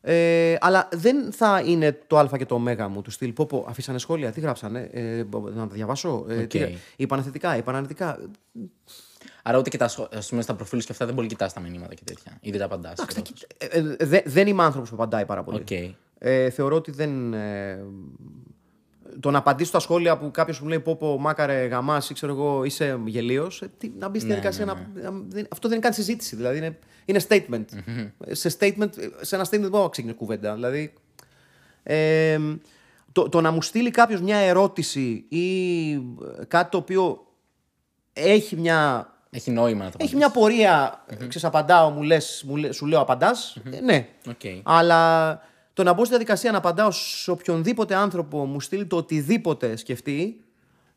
Ε, αλλά δεν θα είναι το Α και το Ω μου του στυλ. Πω, πω, αφήσανε σχόλια, τι γράψανε. Ε, να τα διαβάσω. Ε, τι, Οκ. είπαν θετικά, είπαν αρνητικά. Άρα ούτε κοιτάς, ας πούμε, στα προφίλ και αυτά δεν μπορεί να κοιτάς τα μηνύματα και τέτοια. Ή δεν τα απαντάς. Ε, ε, δε- δεν είμαι άνθρωπος που απαντάει πάρα πολύ. Οκ. Ε, θεωρώ ότι δεν. Ε, το να απαντήσω στα σχόλια που κάποιος μου λέει πω, πω Μάκη ρε γαμάς ή ξέρω εγώ είσαι γελοίος, να μπεις στη Ναι, διαδικασία ναι, να. να- δεν- αυτό δεν είναι καν συζήτηση. Δηλαδή είναι, είναι statement. σε, statement. σε ένα statement δεν μπορεί να ξεκινήσει κουβέντα. Δηλαδή. Ε, το, το να μου στείλει κάποιος μια ερώτηση ή ε, κάτι το οποίο έχει μια Έχει νόημα να το έχει μια πορεία, ξέρεις, απαντάω, μου λες, μου λέ- σου λέω απαντάς, ε, ναι. Οκ. Αλλά το να μπω στη διαδικασία να απαντάω σε οποιονδήποτε άνθρωπο μου στείλει το οτιδήποτε σκεφτεί,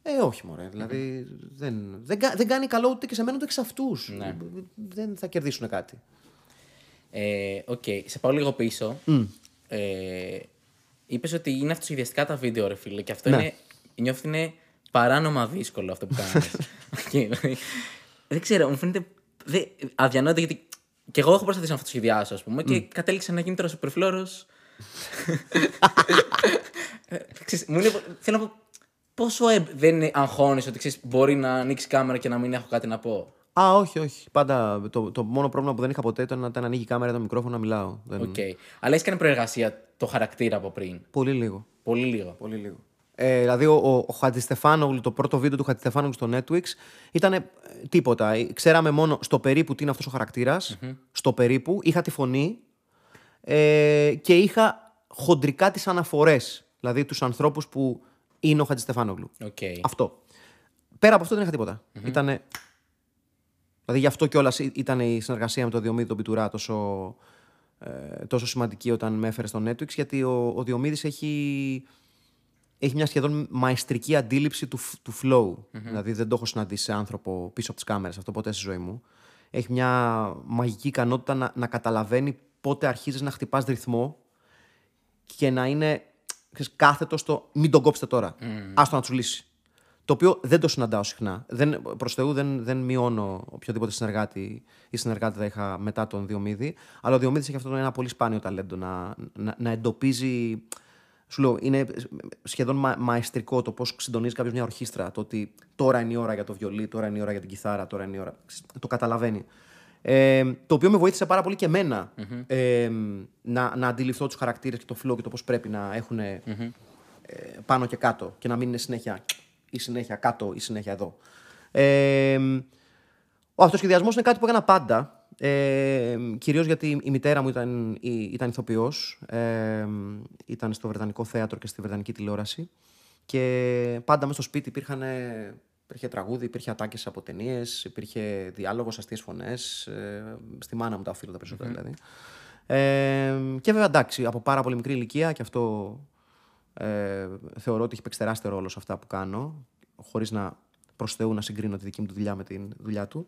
ε, όχι μωρέ, δηλαδή δεν, δεν, κα- δεν κάνει καλό ούτε και σε μένα ούτε και σε αυτούς. Ναι. Δεν θα κερδίσουν κάτι. Ε, Οκ, σε πάω λίγο πίσω. Ε, Είπες ότι είναι αυτοσχεδιαστικά τα βίντεο, ρε φίλε. Και αυτό Ναι. είναι. Νιώθω ότι είναι παράνομα δύσκολο αυτό που κάνεις. (laughs) δηλαδή, δεν ξέρω, μου φαίνεται. Δε, αδιανόητο γιατί. Και εγώ έχω προσπαθήσει να αυτοσχεδιάσω, ας πούμε, και κατέληξα να γίνει τώρα super φλώρο. Μου είναι, θέλω να πω. Πόσο ε, δεν αγχώνει ότι ξέρεις, μπορεί να ανοίξεις κάμερα και να μην έχω κάτι να πω; Α, όχι, όχι. Πάντα το, το μόνο πρόβλημα που δεν είχα ποτέ ήταν να όταν ανοίγει η κάμερα το μικρόφωνο να μιλάω. Δεν... Οκ. Αλλά έχεις κάνει προεργασία το χαρακτήρα από πριν; Πολύ λίγο. Πολύ λίγο. Πολύ λίγο. Ε, δηλαδή, ο, ο, ο Χατζηστεφάνογλου, το πρώτο βίντεο του Χατζηστεφάνογλου στο Netwix ήταν τίποτα. Ε, Ξέραμε μόνο στο περίπου τι είναι αυτός ο χαρακτήρας. Στο περίπου. Είχα τη φωνή ε, και είχα χοντρικά τις αναφορές. Δηλαδή, τους ανθρώπους που είναι ο Χατζηστεφάνογλου. Οκ. Αυτό. Πέρα από αυτό δεν είχα τίποτα. Ήτανε... Δηλαδή γι' αυτό κιόλας ήταν η συνεργασία με τον Διομήδη τον Πιτουρά τόσο, ε, τόσο σημαντική όταν με έφερε στο Netwix, γιατί ο, ο Διομήδης έχει, έχει μια σχεδόν μαεστρική αντίληψη του, φ- του flow. Δηλαδή δεν το έχω συναντήσει σε άνθρωπο πίσω από τις κάμερες αυτό ποτέ στη ζωή μου. Έχει μια μαγική ικανότητα να, να καταλαβαίνει πότε αρχίζεις να χτυπάς ρυθμό και να είναι ξέρεις, κάθετος στο μην τον κόψετε τώρα. Άστο να τους λύσει. Το οποίο δεν το συναντάω συχνά. Δεν, προς Θεού δεν, δεν μειώνω οποιοδήποτε συνεργάτη ή συνεργάτη θα είχα μετά τον Διομήδη. Αλλά ο Διομήδης έχει αυτό το ένα πολύ σπάνιο ταλέντο να, να, να εντοπίζει. Σου λέω, είναι σχεδόν μα, μαεστρικό το πώς συντονίζει κάποιος μια ορχήστρα. Το ότι τώρα είναι η ώρα για το βιολί, τώρα είναι η ώρα για την κιθάρα, τώρα είναι η ώρα. Το καταλαβαίνει. Ε, το οποίο με βοήθησε πάρα πολύ και εμενα ε, να, να αντιληφθώ τους χαρακτήρες και το flow και το πώς πρέπει να έχουν ε, πάνω και κάτω και να μην είναι συνέχεια ή συνέχεια κάτω ή συνέχεια εδώ. Ε, ο αυτοσχεδιασμός είναι κάτι που έκανα πάντα. Ε, κυρίως γιατί η μητέρα μου ήταν, η- ήταν ηθοποιός. Ε, ήταν στο Βρετανικό θέατρο και στη Βρετανική τηλεόραση. Και πάντα μέσα στο σπίτι υπήρχαν, υπήρχε τραγούδι, υπήρχε ατάκες από ταινίες, υπήρχε διάλογος, αστείες φωνές. Ε, στη μάνα μου τα οφείλω τα περισσότερα δηλαδή. Ε, και βέβαια εντάξει, από πάρα πολύ μικρή ηλικία και αυτό ε, θεωρώ ότι έχει παίξει τεράστιο ρόλο σε αυτά που κάνω, χωρίς να προς Θεού να συγκρίνω τη δική μου τη δουλειά με τη δουλειά του.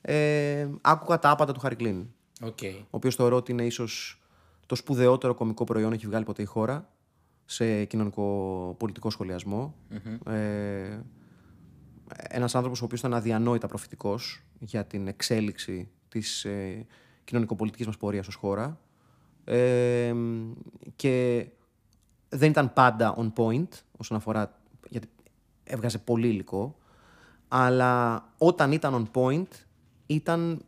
Ε, άκουγα τα άπατα του Χάρη Κλίν, Οκ. ο οποίος θεωρώ ότι είναι ίσως το σπουδαιότερο κομικό προϊόν που έχει βγάλει ποτέ η χώρα σε κοινωνικό-πολιτικό σχολιασμό. Ε, ένας άνθρωπος ο οποίος ήταν αδιανόητα προφητικός για την εξέλιξη της ε, κοινωνικοπολιτικής μας πορείας ως χώρα ε, και δεν ήταν πάντα on point όσον αφορά, γιατί έβγαζε πολύ υλικό, αλλά όταν ήταν on point ήταν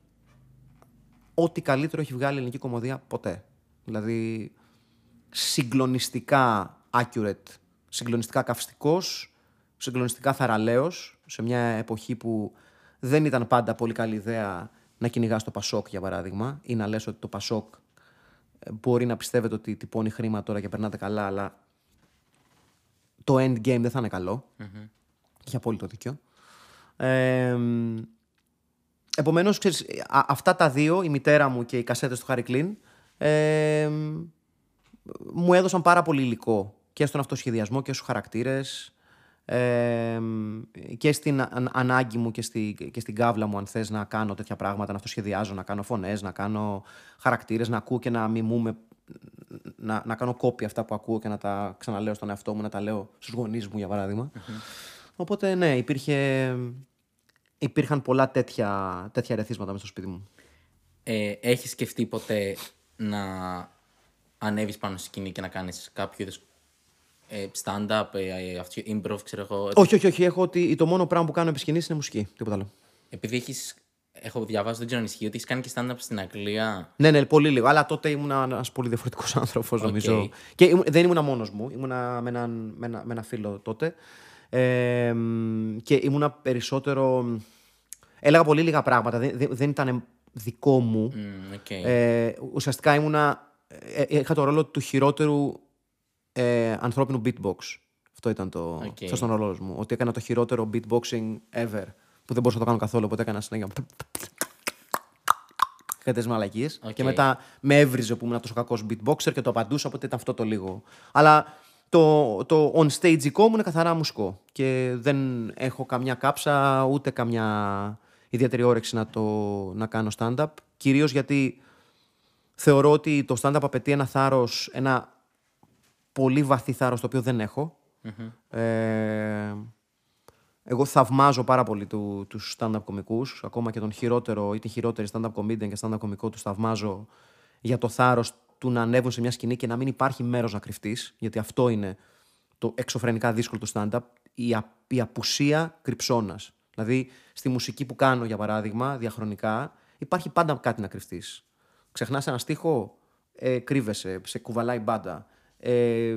ό,τι καλύτερο έχει βγάλει η ελληνική κομμωδία ποτέ. Δηλαδή συγκλονιστικά accurate, συγκλονιστικά καυστικός, συγκλονιστικά θαραλέος, σε μια εποχή που δεν ήταν πάντα πολύ καλή ιδέα να κυνηγά το Πασόκ, για παράδειγμα, ή να λες ότι το Πασόκ ε, μπορεί να πιστεύετε ότι τυπώνει χρήμα τώρα και περνάτε καλά, αλλά το endgame δεν θα είναι καλό. Είχε απόλυτο δίκιο. Ε, Επομένως, ξέρεις, α- αυτά τα δύο, η μητέρα μου και οι κασέτες του Χάρη Κλίν, ε, μου έδωσαν πάρα πολύ υλικό και στον αυτοσχεδιασμό και στους χαρακτήρες ε, και στην αν- ανάγκη μου και, στη, και στην κάβλα μου αν θες να κάνω τέτοια πράγματα, να αυτοσχεδιάζω, να κάνω φωνές, να κάνω χαρακτήρες, να ακούω και να μιμούμε, να, να κάνω κόπη αυτά που ακούω και να τα ξαναλέω στον εαυτό μου, να τα λέω στους γονείς μου για παράδειγμα. Οπότε ναι, υπήρχε, υπήρχαν πολλά τέτοια, τέτοια ρεθίσματα μέσα στο σπίτι μου. Ε, έχεις σκεφτεί ποτέ να ανέβεις πάνω στη σκηνή και να κάνεις κάποιο είδους ε, stand-up, ε, ε, αυτό, improv, ξέρω εγώ. Όχι, όχι, όχι. Έχω ότι το μόνο πράγμα που κάνω επί σκηνής είναι μουσική. Τίποτα άλλο. Επειδή έχεις. Έχω διαβάσει, δεν ξέρω αν ισχύει, ότι έχεις κάνει και stand-up στην Αγγλία. Ναι, ναι, πολύ λίγο. Αλλά τότε ήμουν ένας πολύ διαφορετικός άνθρωπος, νομίζω. Και ήμουν, δεν ήμουν μόνος μου. Ήμουνα με έναν, με, ένα, με ένα φίλο τότε. Ε, και ήμουνα περισσότερο. Έλεγα πολύ λίγα πράγματα. Δεν, δεν, δεν ήταν δικό μου. Mm, okay. Ε, ουσιαστικά ήμουνα. Ε, ε, είχα το ρόλο του χειρότερου ε, ανθρώπινου beatbox. Αυτό ήταν το. Οκ. αυτός ήταν ο ρόλος μου. Ότι έκανα το χειρότερο beatboxing ever. Που δεν μπορούσα να το κάνω καθόλου. Οπότε έκανα συνέχεια. Κάτι μαλακίες. Οκ. Και μετά με έβριζε που ήμουν τόσο κακός beatboxer και το απαντούσα. Οπότε ήταν αυτό το λίγο. Αλλά το, το on stage μου είναι καθαρά μουσικό. Και δεν έχω καμιά κάψα ούτε καμιά ιδιαίτερη όρεξη να, το, να κάνω stand-up. Κυρίως γιατί θεωρώ ότι το stand-up απαιτεί ένα θάρρος, ένα πολύ βαθύ θάρρος το οποίο δεν έχω. Ε, εγώ θαυμάζω πάρα πολύ του, τους stand-up κομικούς, ακόμα και τον χειρότερο ή τη χειρότερη stand-up comedian και stand-up κομικό τους θαυμάζω για το θάρρος του να ανέβουν σε μια σκηνή και να μην υπάρχει μέρος να κρυφτείς, γιατί αυτό είναι το εξωφρενικά δύσκολο του stand-up, η, α, η απουσία κρυψώνας. Δηλαδή, στη μουσική που κάνω, για παράδειγμα, διαχρονικά, υπάρχει πάντα κάτι να κρυφτείς. Ξεχνάς ένα στίχο, ε, κρύβεσαι, σε κουβαλάει μπάντα. Ε,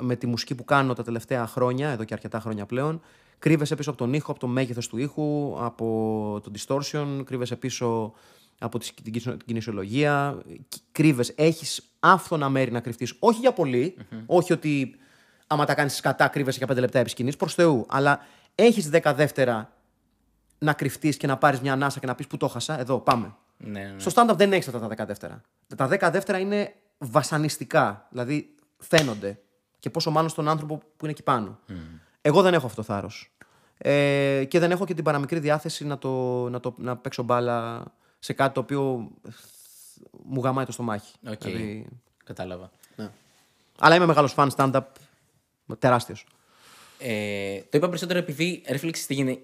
με τη μουσική που κάνω τα τελευταία χρόνια, εδώ και αρκετά χρόνια πλέον, κρύβεσαι πίσω από τον ήχο, από το μέγεθος του ήχου, από το distortion, κρύβεσαι πίσω από τη- την κινησιο- την κινησιολογία, κ- κρύβεσαι, έχεις άφθονα μέρη να κρυφτείς, όχι για πολυ όχι ότι άμα τα κάνεις σκατά κρύβεσαι για πέντε λεπτά επί σκηνής, προς Θεού, αλλά έχεις δέκα δεύτερα να κρυφτείς και να πάρεις μια ανάσα και να πεις που το χάσα, εδώ πάμε. Ναι, ναι. Στο stand-up δεν έχεις αυτά τα 10 δεύτερα. Τα 10 δεύτερα είναι βασανιστικά. Δηλαδή φαίνονται. Και πόσο μάλλον στον άνθρωπο που είναι εκεί πάνω. Εγώ δεν έχω αυτό το θάρρος. Ε, και δεν έχω και την παραμικρή διάθεση να, το, να, το, να παίξω μπάλα σε κάτι το οποίο μου γαμάει το στομάχι. Οκ. Δηλαδή, Κατάλαβα. αλλά είμαι μεγάλος fan stand-up. Τεράστιος. Ε, το είπα περισσότερο επειδή ρε φίλε, ξέρεις τι γίνεται;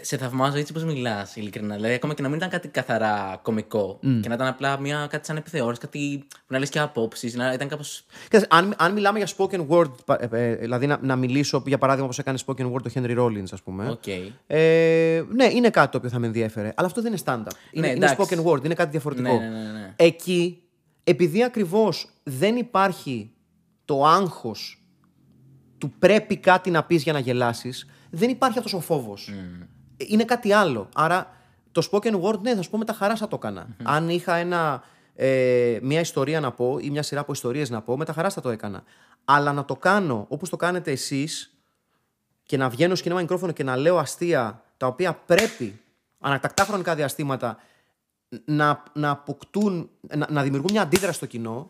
Σε θαυμάζω έτσι πώς μιλάς, ειλικρινά. Δηλαδή, ακόμα και να μην ήταν κάτι καθαρά κωμικό και να ήταν απλά μια, κάτι σαν επιθεώρηση, κάτι που να λες και απόψεις, να ήταν κάπως. Κοίταξε, αν, αν μιλάμε για spoken word, πα- ε, ε, δηλαδή να, να μιλήσω για παράδειγμα όπως έκανε spoken word ο Henry Rollins, ας πούμε. Οκ. Ε, ναι, είναι κάτι το οποίο θα με ενδιέφερε. Αλλά αυτό δεν είναι stand-up. Είναι, είναι εντάξει. spoken word, είναι κάτι διαφορετικό. Ναι, ναι, ναι, ναι. Εκεί, επειδή ακριβώς δεν υπάρχει το άγχος του πρέπει κάτι να πεις για να γελάσεις, δεν υπάρχει αυτός ο φόβος. Είναι κάτι άλλο. Άρα το spoken word, ναι, θα σου πω μετά χαράς θα το έκανα. Αν είχα ένα, ε, μια ιστορία να πω ή μια σειρά από ιστορίες να πω, με τα χαρά θα το έκανα. Αλλά να το κάνω όπως το κάνετε εσείς, και να βγαίνω σε ένα μικρόφωνο και να λέω αστεία τα οποία πρέπει ανατακτά χρονικά διαστήματα να, να αποκτούν, να, να δημιουργούν μια αντίδραση στο κοινο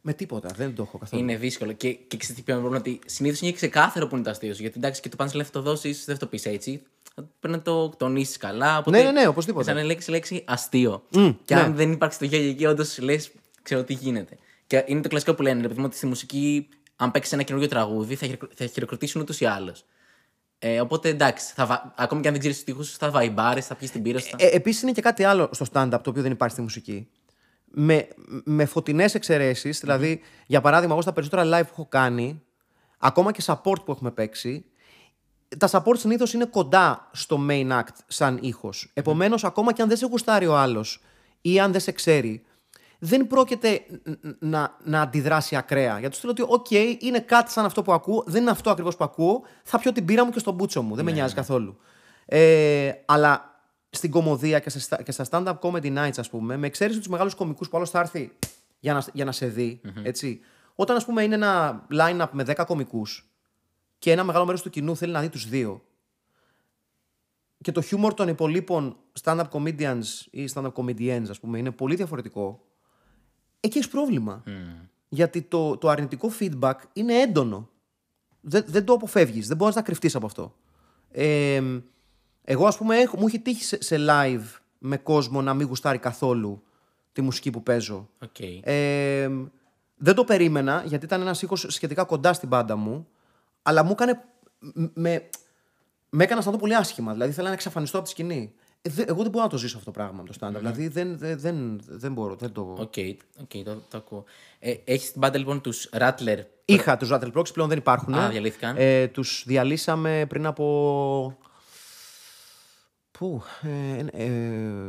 με τίποτα. Δεν το έχω καθόλου. Είναι δύσκολο. Και, και ξέρετε τι πιο πρόβλημα, ότι συνήθως είναι ξεκάθαρο που είναι το αστείο σου. Γιατί εντάξει, και το πάνε θα το δώσει, δεν θα το πεις έτσι. Πρέπει να το τονίσεις καλά. Οπότε, Ναι, ναι, ναι, οπωσδήποτε. Σαν να λέξει λέξη αστείο. Μμ, και ναι. αν δεν υπάρξει το γέλιο εκεί, όντως λες, ξέρω τι γίνεται. Και είναι το κλασικό που λένε, ρε παιδί μου, ότι στη μουσική, αν παίξεις ένα καινούργιο τραγούδι, θα, χειροκρο- θα χειροκροτήσουν ούτως ή άλλως. Ε, οπότε εντάξει, θα βα... ακόμη και αν δεν ξέρεις τους τείχου, θα βαϊμπάρεις, θα πιεις την πύρα σου. θα- Ε, Επίσης είναι και κάτι άλλο στο stand-up το οποίο δεν υπάρχει στη μουσική. Με, με φωτεινές εξαιρέσεις, δηλαδή, για παράδειγμα, εγώ στα περισσότερα live που έχω κάνει, ακόμα και support που έχουμε παίξει, τα support συνήθως είναι κοντά στο main act σαν ήχος. Επομένως, ακόμα και αν δεν σε γουστάρει ο άλλος ή αν δεν σε ξέρει, δεν πρόκειται ν- ν- να, να αντιδράσει ακραία. Γιατί του λέω ότι, οκ, είναι κάτι σαν αυτό που ακούω, δεν είναι αυτό ακριβώς που ακούω, θα πιω την μπίρα μου και στον μπούτσο μου. Δεν με νοιάζει καθόλου. Ε, αλλά στην κωμωδία και, σε, στα- και στα stand-up comedy nights, ας πούμε, με εξαίρεση τους μεγάλους κομικούς που άλλος θα έρθει για να, για να σε δει. Έτσι. Όταν, ας πούμε, είναι ένα line-up με 10 κομικούς και ένα μεγάλο μέρος του κοινού θέλει να δει τους δύο. Και το χιούμορ των υπολοίπων stand-up comedians ή stand-up comedians, ας πούμε, είναι πολύ διαφορετικό. Εκεί έχεις πρόβλημα. Γιατί το, το αρνητικό feedback είναι έντονο. Δεν, δεν το αποφεύγεις. Δεν μπορείς να κρυφτείς από αυτό. Ε, εγώ, ας πούμε, έχω, μου έχει τύχει σε, σε live με κόσμο να μην γουστάρει καθόλου τη μουσική που παίζω. Οκ. Ε, δεν το περίμενα γιατί ήταν ένας ήχος σχετικά κοντά στην μπάντα μου, αλλά μου έκανε. μ- Με, με έκανε να αισθανθώ πολύ άσχημα. Δηλαδή, ήθελα να εξαφανιστώ από τη σκηνή. Ε, δε- εγώ δεν μπορώ να το ζήσω αυτό το πράγμα με το stand-up. Δηλαδή δεν, δεν, δεν, δεν μπορώ. Δεν το... OK, OK, το, το ακούω. Ε, Έχεις στην μπάντα λοιπόν τους Rattler; Είχα τους Rattler Proxy, πλέον δεν υπάρχουν. Α, διαλύθηκαν. Ε, τους διαλύσαμε πριν από. Πού, ε, ε,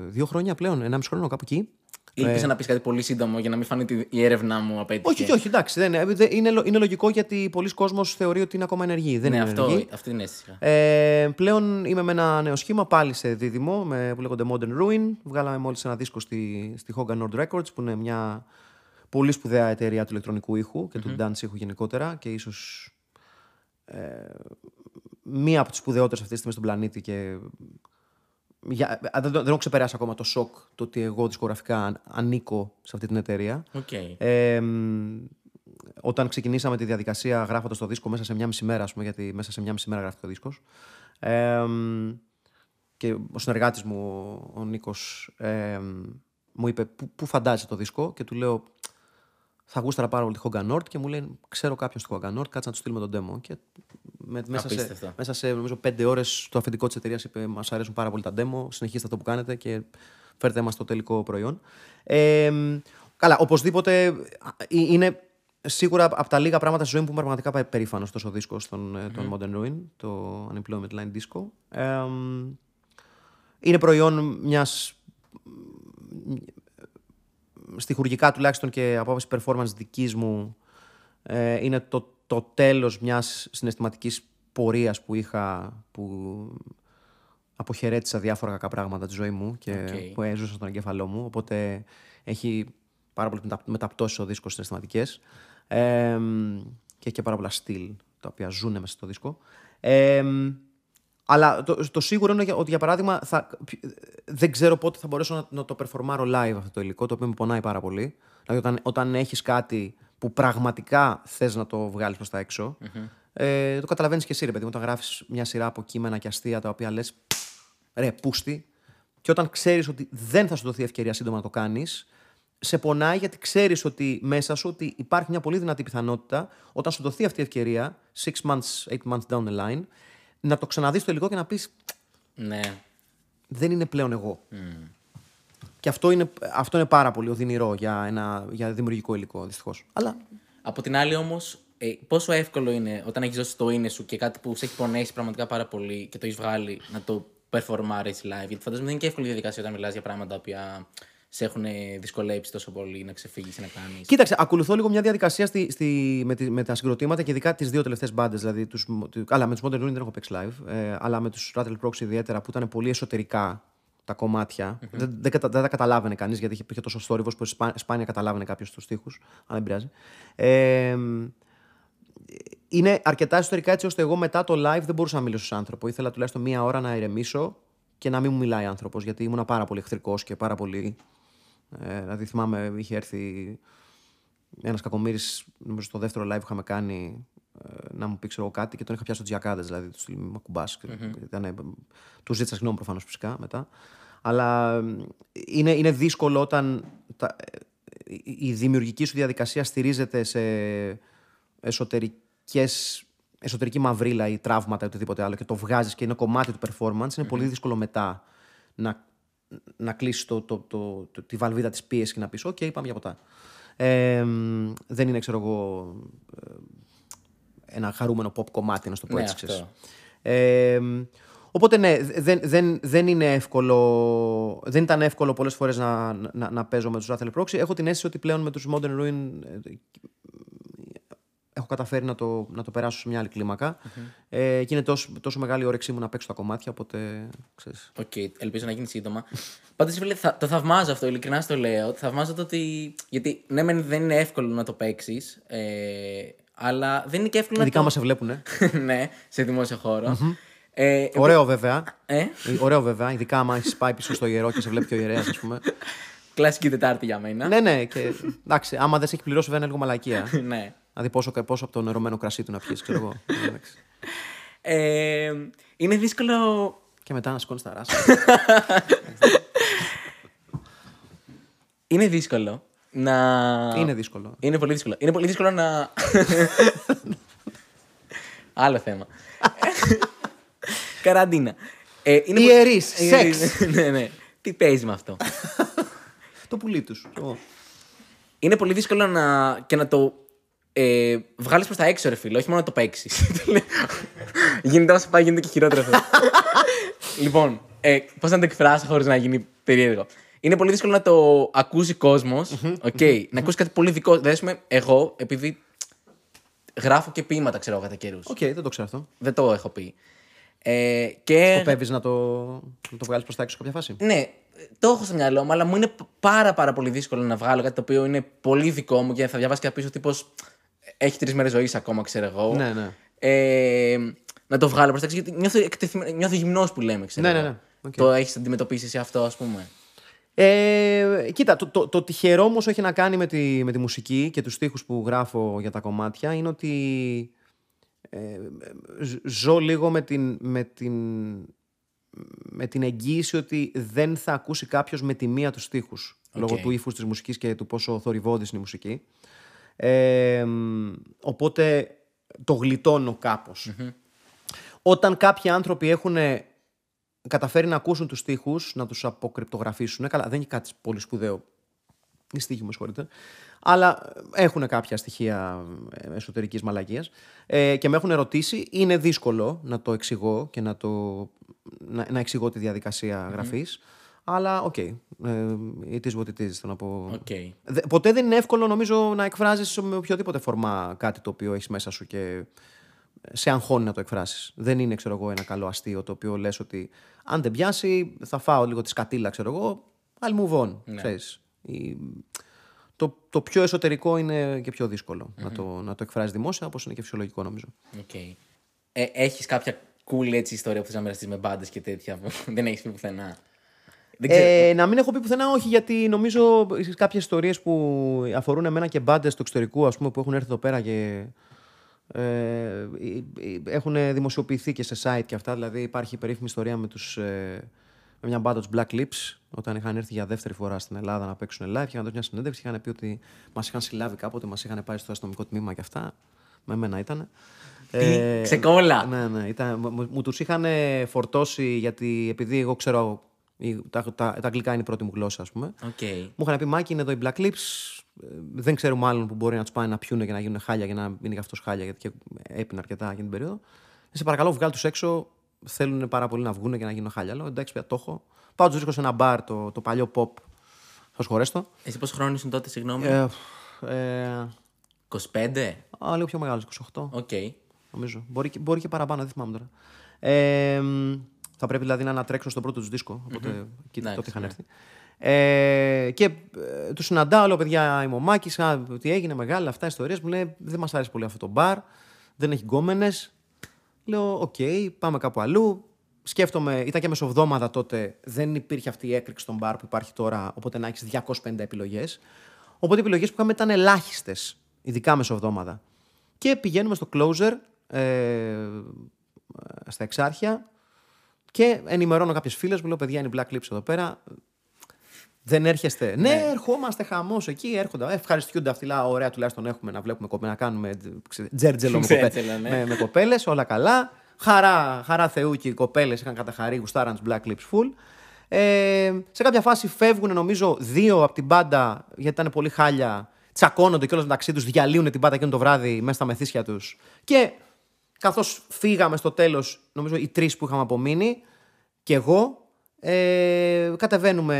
δύο χρόνια πλέον, ενάμισι χρόνο κάπου εκεί. Ήλπιζα να πεις κάτι πολύ σύντομο για να μην φανεί ότι η έρευνά μου απέτυχε. Όχι, όχι, όχι, εντάξει. Δεν, είναι, δεν- είναι, λο- είναι λογικό γιατί πολύς κόσμος θεωρεί ότι είναι ακόμα ενεργοί. Δεν Ναι, είναι αυτό, ενεργοί. αυτή την αίσθηση. είχα. Ε, πλέον είμαι με ένα νέο σχήμα πάλι σε δίδυμο με, που λέγονται Modern Ruin. Βγάλαμε μόλις ένα δίσκο στη, στη Young and Cold Records που είναι μια πολύ σπουδαία εταιρεία του ηλεκτρονικού ήχου και του dance ήχου γενικότερα και ίσως ε, μία από τις σπουδαιότερες αυτή τη στιγμή στον πλανήτη και για, α, δεν, δεν έχω ξεπεράσει ακόμα το σοκ το ότι εγώ δισκογραφικά αν- ανήκω σε αυτή την εταιρεία. Οκ. Ε, μ, όταν ξεκινήσαμε τη διαδικασία γράφοντας το δίσκο μέσα σε μια μισή μέρα, ας πούμε, γιατί μέσα σε μια μισή μέρα γράφτηκε ο δίσκος. Ε, μ, και ο συνεργάτης μου, ο Νίκος, ε, μ, μου είπε πού, πού φαντάζεσαι το δίσκο; Και του λέω θα γούσταρα πάρα πολύ τη Hogan Nord και μου λέει ξέρω κάποιον στη Hogan Nord, κάτσε να του στείλουμε τον demo. Και με, μέσα, σε, Απίστευτο. μέσα σε νομίζω πέντε ώρες το αφεντικό της εταιρείας είπε Μας αρέσουν πάρα πολύ τα demo, συνεχίστε αυτό που κάνετε και φέρτε μας το τελικό προϊόν. Ε, μ, καλά, οπωσδήποτε α, ε, είναι σίγουρα από τα λίγα πράγματα στη ζωή μου που είμαι πραγματικά πα- περήφανος τόσο δίσκος των, ε, των Modern Ruin, το Unemployment Line Disco. Ε, μ, είναι προϊόν μιας στιχουργικά τουλάχιστον και από άποψη performance δικής μου ε, είναι το, το τέλος μιας συναισθηματικής πορείας που είχα που αποχαιρέτησα διάφορα κακά πράγματα τη ζωή μου και Οκ. που έζωσα στον εγκέφαλό μου οπότε έχει πάρα πολύ μετα, μεταπτώσεις ο δίσκος συναισθηματικές ε, και έχει και πάρα πολλά στυλ τα οποία ζουν μέσα στο δίσκο ε, αλλά το, το σίγουρο είναι ότι για παράδειγμα θα, δεν ξέρω πότε θα μπορέσω να, να το περφορμάρω live αυτό το υλικό, το οποίο με πονάει πάρα πολύ. Δηλαδή όταν, όταν έχεις κάτι που πραγματικά θες να το βγάλεις προς τα έξω, ε, το καταλαβαίνεις και εσύ ρε παιδί μου, όταν γράφεις μια σειρά από κείμενα και αστεία τα οποία λες ρε πούστη και όταν ξέρεις ότι δεν θα σου δοθεί ευκαιρία σύντομα να το κάνεις, σε πονάει γιατί ξέρεις ότι μέσα σου ότι υπάρχει μια πολύ δυνατή πιθανότητα όταν σου δοθεί αυτή η ευκαιρία, six months, eight months down the line, να το ξαναδείς το υλικό και να πεις Ναι. δεν είναι πλέον εγώ. Και αυτό είναι, αυτό είναι πάρα πολύ οδυνηρό για, ένα, για δημιουργικό υλικό, δυστυχώς. Αλλά Από την άλλη όμως, ε, πόσο εύκολο είναι όταν έχεις δώσει το είναι σου και κάτι που σε έχει πονέσει πραγματικά πάρα πολύ και το έχεις βγάλει να το performάρει live; Γιατί φαντάζομαι δεν είναι και εύκολη διαδικασία όταν μιλάς για πράγματα τα οποία σε έχουν δυσκολέψει τόσο πολύ να ξεφύγεις ή να κάνεις. Κοίταξε, ακολουθώ λίγο μια διαδικασία στη, στη, με, τη, με τα συγκροτήματα και ειδικά τις δύο τελευταίες μπάντες. Δηλαδή, τους, του- καλά, με τους Modern Ruin δεν έχω παίξει live, ε, αλλά με τους Rattle Prox ιδιαίτερα που ήταν πολύ εσωτερικά τα κομμάτια. Δεν, δεν, κατα, δεν τα καταλάβαινε κανείς γιατί είχε- υπήρχε τόσο θόρυβο που σπά, σπάνια καταλάβαινε κάποιος τους τοίχου. Αλλά δεν πειράζει. Ε, είναι αρκετά εσωτερικά έτσι ώστε εγώ μετά το live δεν μπορούσα να μιλήσω σε άνθρωπο. Ήθελα τουλάχιστον μία ώρα να ηρεμήσω και να μην μου μιλάει άνθρωπος γιατί ήμουν πάρα πολύ εχθρικός και πάρα πολύ. Ε, δηλαδή θυμάμαι, είχε έρθει ένας κακομοίρη, νομίζω στο δεύτερο live που είχαμε κάνει, ε, να μου πει ξέρω, εγώ κάτι και τον είχα πιάσει στο τζιακάδες. Δηλαδή, του στείλει με κουμπάς. Του ζήτησα συγγνώμη προφανώς φυσικά μετά. Αλλά ε, είναι, είναι δύσκολο όταν τα, ε, η- η δημιουργική σου διαδικασία στηρίζεται σε εσωτερικές, εσωτερική μαυρίλα ή τραύματα ή οτιδήποτε άλλο και το βγάζεις και είναι κομμάτι του performance, είναι πολύ δύσκολο μετά να, να κλείσει το, το, το, το- τη βαλβίδα της πίεσης και να πεις «ΟΚ, πάμε για ποτά». Ε, μ, δεν είναι, ξέρω εγώ, ε, ένα χαρούμενο pop κομμάτι, να σου το πω Ναι, έτσι, ξέρεις. αυτό. Ε, μ, οπότε ναι, δεν, δεν, δεν είναι εύκολο, δεν ήταν εύκολο πολλές φορές να, να, να παίζω με τους Rattle Proxy. Έχω την αίσθηση ότι πλέον με τους Modern Ruin ε, έχω καταφέρει να το, να το περάσω σε μια άλλη κλίμακα. Ε, και είναι τόσο, τόσο μεγάλη η όρεξή μου να παίξω τα κομμάτια, οπότε ξέρεις. Οκ, ελπίζω να γίνει σύντομα. Πάντως, φίλε, θα, το θαυμάζω αυτό, ειλικρινά στο λέω. Θαυμάζω το ότι. Γιατί ναι, μεν δεν είναι εύκολο να το παίξεις, ε, αλλά δεν είναι και εύκολο Ειδικά να μας σε βλέπουν. Ε. το. (laughs) ναι, σε δημόσιο χώρο. Ε, Ωραίο βέβαια. ε, Ωραίο βέβαια, ειδικά άμα έχεις πάει πίσω στο ιερό και σε βλέπει και ο ιερέας, ας πούμε. κλασική Τετάρτη για μένα. ναι, ναι, και εντάξει, άμα δεν σε έχει πληρώσει, βέβαια είναι λίγο μαλακία. (laughs) ναι. Δηλαδή πόσο, πόσο από το νερωμένο κρασί του να πιεις, ξέρω εγώ. (laughs) Εντάξει. Ε, είναι δύσκολο. και μετά να σηκώνεις τα ράσα. Είναι δύσκολο να. είναι δύσκολο. Είναι πολύ δύσκολο. Είναι πολύ δύσκολο να. Άλλο θέμα. Καραντίνα. Ε, είναι Ιερείς, πο- σεξ. ναι, ναι. Τι παίζει με αυτό; Το πουλί τους. είναι πολύ δύσκολο να, και να το ε, βγάλεις προς τα έξω, ρε φίλε, όχι μόνο να το παίξεις. (laughs) γίνεται όσο πάει, γίνεται και χειρότερο αυτό. (laughs) λοιπόν, ε, πώς να το εκφράσω χωρίς να γίνει περίεργο. Είναι πολύ δύσκολο να το ακούσει κόσμος. να ακούσει κάτι πολύ δικό. Δηλαδή, ας πούμε, εγώ, επειδή γράφω και ποίηματα, ξέρω εγώ, κατά καιρούς. Οκ, δεν το ξέρω αυτό. Δεν το έχω πει. Ε, και Σκοπεύεις να το, να το βγάλεις προς τα έξω σε κάποια φάση; ναι, το έχω στο μυαλό μου, αλλά μου είναι πάρα, πάρα πολύ δύσκολο να βγάλω κάτι το οποίο είναι πολύ δικό μου και θα διαβάσει και θα πεις ο τύπος έχει τρεις μέρες ζωής ακόμα, ξέρω εγώ. Ναι, ναι. Ε, να το βγάλω προς τα έξω, γιατί νιώθω, εκτεθειμε- νιώθω γυμνός που λέμε, ξέρω Ναι, ναι, εγώ. ναι. Οκ. Το έχεις αντιμετωπίσει εσύ αυτό, ας πούμε; Ε, κοίτα, το, το, το τυχερό όμως έχει να κάνει με τη, με τη μουσική και τους στίχους που γράφω για τα κομμάτια είναι ότι ε, ζ- ζω λίγο με την, με την, με την εγγύηση ότι δεν θα ακούσει κάποιος με τη μία τους στίχους λόγω του ύφους της μουσικής και του πόσο θορυβόδης είναι η μουσική. Ε, μ, οπότε το γλιτώνω κάπως. Όταν κάποιοι άνθρωποι έχουν καταφέρει να ακούσουν τους στίχους, να τους αποκρυπτογραφήσουν. Καλά, δεν είναι κάτι πολύ σπουδαίο. Η στίχη μου, συγχωρείτε. Αλλά έχουν κάποια στοιχεία ε, εσωτερικής μαλακίας ε, και με έχουν ρωτήσει. Είναι δύσκολο να το εξηγώ και να, το, να, να εξηγώ τη διαδικασία γραφής. Αλλά OK. Okay, it is what it is, θέλω να πω. Οκ. Δε- Ποτέ δεν είναι εύκολο νομίζω να εκφράζεις με οποιοδήποτε format κάτι το οποίο έχεις μέσα σου και σε αγχώνει να το εκφράσεις. Δεν είναι, ξέρω εγώ, ένα καλό αστείο το οποίο λες ότι αν δεν πιάσει, θα φάω λίγο τη σκατήλα, ξέρω εγώ. I'll move on. Ξέρεις. Η- Το, το πιο εσωτερικό είναι και πιο δύσκολο να, το, να το εκφράσεις δημόσια, όπως είναι και φυσιολογικό νομίζω. Οκ. Ε, έχεις κάποια cool έτσι ιστορία που θες να μοιραστείς με μπάντες και τέτοια που (laughs) δεν έχεις πει πουθενά; Δεν ξέρω. Ε, να μην έχω πει πουθενά όχι, γιατί νομίζω κάποιες ιστορίες που αφορούν εμένα και μπάντες του εξωτερικού ας πούμε, που έχουν έρθει εδώ πέρα και ε, ε, ε, έχουν δημοσιοποιηθεί και σε site και αυτά. Δηλαδή υπάρχει η περίφημη ιστορία με, τους, ε, με μια μπάντα τους Black Lips όταν είχαν έρθει για δεύτερη φορά στην Ελλάδα να παίξουν live και είχαν δώσει μια συνέντευξη και είχαν πει ότι μας είχαν συλλάβει κάποτε, μας είχαν πάει στο αστυνομικό τμήμα και αυτά. Με μένα ήταν. Τι, ξεκόλλα. Ναι, ναι. Ήταν, μου μου τους είχαν φορτώσει γιατί επειδή εγώ ξέρω. Η- Τα, τα, τα αγγλικά είναι η πρώτη μου γλώσσα, ας πούμε. Οκ. Μου είχαν πει Μάκη, είναι εδώ οι Black Lips. Ε, Δεν ξέρουμε άλλον που μπορεί να τους πάει να πιούνε και να γίνουν χάλια για να είναι και αυτό χάλια, γιατί και έπινε αρκετά για την περίοδο. Σε παρακαλώ, βγάλ τους έξω. Θέλουν πάρα πολύ να βγουν και να γίνουν χάλια. Λέω εντάξει, πια το έχω. Πάω τους βρίσκω σε ένα μπαρ, το, το παλιό pop. Θα σχολέστο. Εσύ πόσο χρονών ήσουν τότε, συγγνώμη; Ε, ε, 25. α, λίγο πιο μεγάλος, 28. Οκ. Νομίζω. Μπορεί, και- μπορεί και παραπάνω, δεν θυμάμαι τώρα. Ε, μ, θα πρέπει δηλαδή να ανατρέξουν στον πρώτο τους δίσκο. Οπότε εκεί Εντάξει, τότε είχαν ναι. έρθει. Ε, και ε, τους συναντάω, λέω παιδιά, είμαι ο Μάκης. Τι έγινε, μεγάλα αυτά ιστορίες. Μου λέει δεν μας αρέσει πολύ αυτό το μπαρ. Δεν έχει γκόμενες. Λέω, οκ, πάμε κάπου αλλού. Σκέφτομαι, ήταν και μεσοβδόμαδα τότε, δεν υπήρχε αυτή η έκρηξη στων μπαρ που υπάρχει τώρα, οπότε να έχεις 250 επιλογές. Οπότε οι επιλογές που είχαμε ήταν ελάχιστες, ειδικά μεσοβδόμαδα. Και πηγαίνουμε στο Closer, ε, στα Εξάρχεια, και ενημερώνω κάποιες φίλες μου, λέω: Παιδιά, είναι Black Lips εδώ πέρα. Δεν έρχεστε. Ναι, ερχόμαστε χαμός εκεί, έρχονται. Ε, ευχαριστούνται αυτοί. Λέω: Ωραία, τουλάχιστον έχουμε να βλέπουμε κοπέλες, να κάνουμε ξε- τζέρτζελο με, κοπέ... Τζέρτζελο, ναι. με, με κοπέλες, όλα καλά. Χαρά, χαρά Θεού και οι κοπέλες είχαν καταχαρεί, γουστάραν τους Black Lips full. Ε, σε κάποια φάση φεύγουν, νομίζω, δύο από την μπάντα, γιατί ήταν πολύ χάλια. Τσακώνονται κιόλας μεταξύ τους, διαλύουν την μπάντα εκείνο το βράδυ μέσα στα μεθύσια τους. Και καθώς φύγαμε στο τέλος, νομίζω οι τρεις που είχαμε απομείνει, και εγώ, ε, κατεβαίνουμε,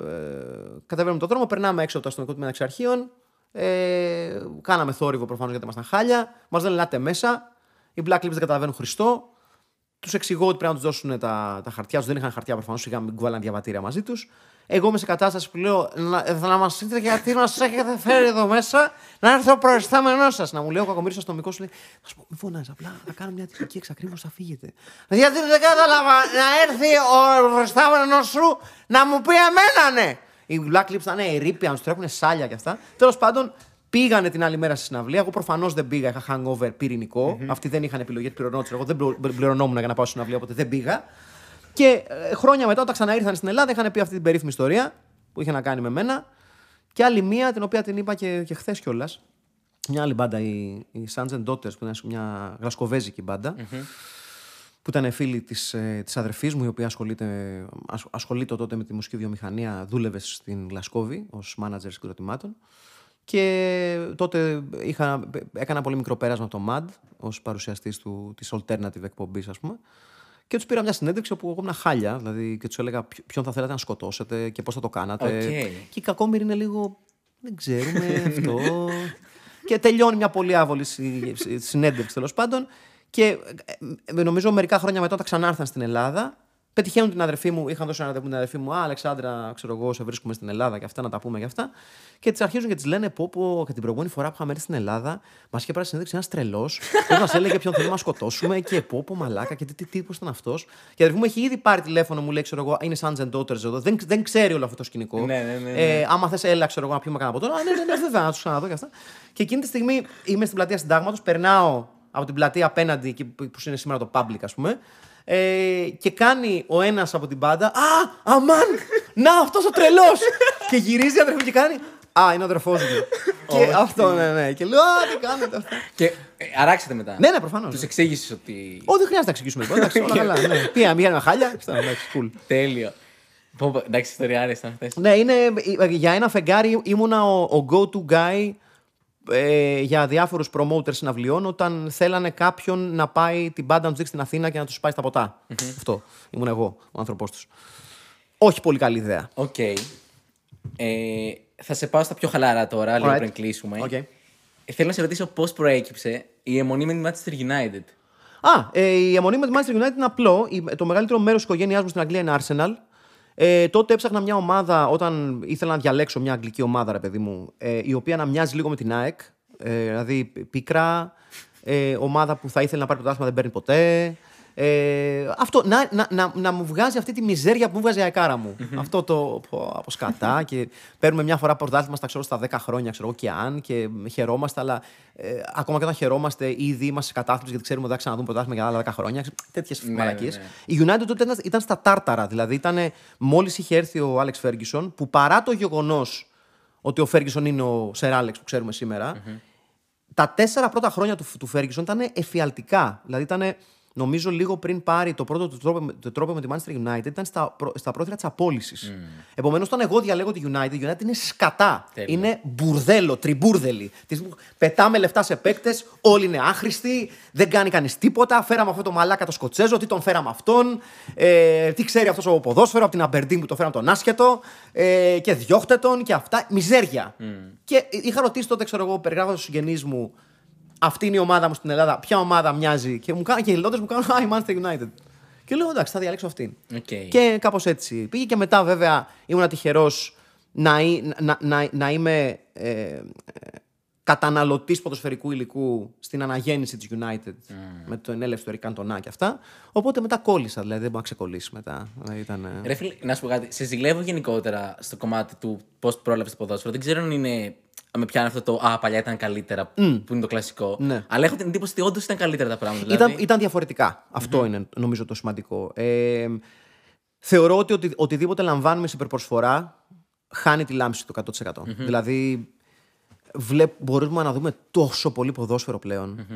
ε, κατεβαίνουμε τον δρόμο, περνάμε έξω από το αστυνομικό τμήμα εξαρχείων. Ε, κάναμε θόρυβο προφανώς γιατί ήμασταν χάλια. Μας λένε ελάτε μέσα. Οι Black Lips δεν καταλαβαίνουν Χριστό. Τους εξηγώ ότι πρέπει να τους δώσουν τα, τα χαρτιά τους. Δεν είχαν χαρτιά προφανώς, είχαμε κουβάλαν διαβατήρια μαζί τους. Εγώ είμαι σε κατάσταση που λέω να, ε, να μας πείτε γιατί μας έχετε φέρει εδώ μέσα, να έρθει ο προϊστάμενός σας. Να μου λέει ο κακομίρι αστυνομικό, σου λέει: Θα σου πω, μην φωνάζεις, απλά να κάνω μια τυπική εξακρίβωση, θα φύγετε. Γιατί δεν κατάλαβα να έρθει ο προϊστάμενος σου να μου πει εμένα, ναι. Οι Black Lips ήταν ερήπια, να του τρέχουν σάλια και αυτά. Τέλος πάντων, πήγανε την άλλη μέρα στη συναυλία. Εγώ προφανώς δεν πήγα, είχα hangover πυρηνικό. Αυτοί δεν είχαν επιλογή, πληρωνόντουσαν. Εγώ δεν πληρο- πληρωνόμουν για να πάω στη συναυλία, οπότε δεν πήγα. Και ε, χρόνια μετά, όταν ξαναήρθαν στην Ελλάδα, είχαν πει αυτή την περίφημη ιστορία που είχε να κάνει με μένα. Και άλλη μία, την οποία την είπα και, και χθες κιόλας. Μια άλλη μπάντα, η, η Sons and Daughters, που είναι μια γλασκοβέζικη μπάντα. που ήταν φίλη της, ε, της αδερφής μου, η οποία ασχολείται, ασ- ασχολείται τότε με τη μουσική βιομηχανία, δούλευε στην Γλασκόβη ως μάνατζερ συγκροτημάτων. Και τότε είχα, έκανα πολύ μικρό πέρασμα από το MAD ως παρουσιαστής του, της alternative εκπομπής, ας πούμε. Και τους πήρα μια συνέντευξη όπου εγώ ήμουν χάλια, δηλαδή και τους έλεγα ποιο- ποιον θα θέλατε να σκοτώσετε και πώς θα το κάνατε. Οκ. Και η κακόμοιρη είναι λίγο. Δεν ξέρουμε αυτό. και τελειώνει μια πολύ άβολη συ- συ- συνέντευξη τέλος πάντων. Και ε, ε, νομίζω μερικά χρόνια μετά, όταν ξανάρθαν στην Ελλάδα, πετυχαίνουν την αδερφή μου. Είχαν δώσει ένα ραντεβού την αδερφή μου. Α, Αλεξάνδρα, ξέρω εγώ, σε βρίσκουμε στην Ελλάδα και αυτά να τα πούμε και αυτά. Και τη αρχίζουν και τη λένε: Πω, πω, και την προηγούμενη φορά που είχαμε έρθει στην Ελλάδα, μας είχε πάρει συνέντευξη ένας τρελός. που μας έλεγε ποιον θέλουμε να σκοτώσουμε και πω, πω, μαλάκα και τι, τι τύπος ήταν αυτός. Και η αδερφή μου έχει ήδη πάρει τηλέφωνο, μου λέει: Ξέρω εγώ, είναι Sons and Daughters εδώ. Δεν, δεν ξέρει όλο αυτό το σκηνικό. Ναι, ναι, ναι, ναι. Ε, άμα θες, έλα, ξέρω εγώ, να πιούμε κανένα από τώρα. Α, ναι, ναι, ναι, βέβαια, να τους ξαναδώ και αυτά. Και εκείνη τη στιγμή είμαι στην πλατεία Συντάγματος, περνάω από την πλατεία απέναντι, εκεί που που είναι σήμερα το public, ας πούμε. Ε, και κάνει ο ένας από την πάντα. Α, αμάν! Να, αυτός ο τρελός! και γυρίζει η αδερφή μου και κάνει. Α, είναι ο αδερφός μου. και αυτό, ναι, ναι. Και λέω, Α, τι κάνετε αυτά. Και ε, αράξετε μετά. ναι, ναι, προφανώς. Τους εξήγησες ότι. Ω, δεν χρειάζεται να εξηγήσουμε λοιπόν. Εντάξει, όλα (laughs) καλά. Ναι. Πήγα, πήγαμε χάλια. Αυτά, Εντάξει, cool. Τέλειο. Πω, πω, εντάξει, ιστορία άρεστα αυτέ. Ναι, είναι, ε, για ένα φεγγάρι ήμουνα ο, ο go-to guy ε, για διάφορους promoters συναυλιών όταν θέλανε κάποιον να πάει την μπάντα να τους δείξει στην Αθήνα και να τους πάει στα ποτά Αυτό. Ήμουν εγώ, ο άνθρωπός τους. Όχι πολύ καλή ιδέα. Οκ. Ε, θα σε πάω στα πιο χαλαρά τώρα, λίγο Alright. πριν κλείσουμε. Οκ. Ε, θέλω να σε ρωτήσω πώς προέκυψε η εμμονή με τη Manchester United. Α, ε, η εμμονή με τη Manchester United είναι απλό. Η- Το μεγαλύτερο μέρος της οικογένειάς μου στην Αγγλία είναι Arsenal. Ε, τότε έψαχνα μια ομάδα όταν ήθελα να διαλέξω μια αγγλική ομάδα, ρε παιδί μου, ε, η οποία να μοιάζει λίγο με την ΑΕΚ. Ε, δηλαδή πίκρα, ε, ομάδα που θα ήθελε να πάρει πρωτάθλημα δεν παίρνει ποτέ. Ε, αυτό, να, να, να, να μου βγάζει αυτή τη μιζέρια που μου βγάζει η αεκάρα μου. αυτό το πω, από σκατά και παίρνουμε μια φορά πρωτάθλημα στα, ξέρω, στα 10 χρόνια ξέρω, εγώ, και αν και χαιρόμαστε, αλλά ε, ακόμα και όταν χαιρόμαστε ήδη είμαστε σε κατάθλιψη γιατί ξέρουμε ότι θα ξαναδούμε πρωτάθλημα για άλλα 10 χρόνια. Τέτοιες Ναι, μαλακίες. ναι, Η United τότε ήταν, ήταν στα τάρταρα. Δηλαδή ήταν μόλις είχε έρθει ο Άλεξ Φέργκισον, που παρά το γεγονός ότι ο Φέργκισον είναι ο Σερ Άλεξ που ξέρουμε σήμερα, τα τέσσερα πρώτα χρόνια του, του Ferguson ήταν εφιαλτικά. Δηλαδή ήταν, νομίζω, λίγο πριν πάρει το πρώτο του τρόπο, το τρόπο με τη Manchester United, ήταν στα, πρό- στα πρόθυρα της απόλυσης. Mm. Επομένως, όταν εγώ διαλέγω τη United, η United είναι σκατά. Τέλεια. Είναι μπουρδέλο, τριμπούρδελη. Τις- Πετάμε λεφτά σε παίκτες, όλοι είναι άχρηστοι, δεν κάνει κανείς τίποτα. Φέραμε αυτό το μαλάκα το Σκοτσέζο, τι τον φέραμε αυτόν, ε, τι ξέρει αυτός από ποδόσφαιρο από την Αμπερντίν που το φέραμε τον άσχετο ε, και διώχτε τον και αυτά. Μιζέρια. Και είχα ρωτήσει τότε, ξέρω εγώ, περιγράφοντας στους συγγενείς μου, αυτή είναι η ομάδα μου στην Ελλάδα, ποια ομάδα μοιάζει. Και μου κάνουν και οι Έλληνες μου κάνουν Α, η Manchester United. Και λέω εντάξει, θα διαλέξω αυτήν. Οκ. Και κάπως έτσι πήγε. Και μετά, βέβαια, ήμουν τυχερός να, εί- να, να, να είμαι ε, ε, καταναλωτής ποδοσφαιρικού υλικού στην αναγέννηση της United με το ενέλευση του Ερικ Καντονά και αυτά. Οπότε μετά κόλλησα, δηλαδή δεν μπορώ να ξεκολλήσει μετά. Δηλαδή, ήταν, ε, Ρε φίλε, να σου πω κάτι. Σε ζηλεύω γενικότερα στο κομμάτι του πώς πρόλαβες το ποδόσφαιρο. Δεν ξέρω αν είναι. Αν με πιάνει αυτό το Α, παλιά ήταν καλύτερα, που είναι το κλασικό. Ναι. Αλλά έχω την εντύπωση ότι όντως ήταν καλύτερα τα πράγματα. Δηλαδή, Ήταν, ήταν διαφορετικά. Αυτό είναι νομίζω το σημαντικό. Ε, θεωρώ ότι οτι, οτιδήποτε λαμβάνουμε σε υπερπροσφορά χάνει τη λάμψη του 100%. Δηλαδή, βλέπ, μπορούμε να δούμε τόσο πολύ ποδόσφαιρο πλέον.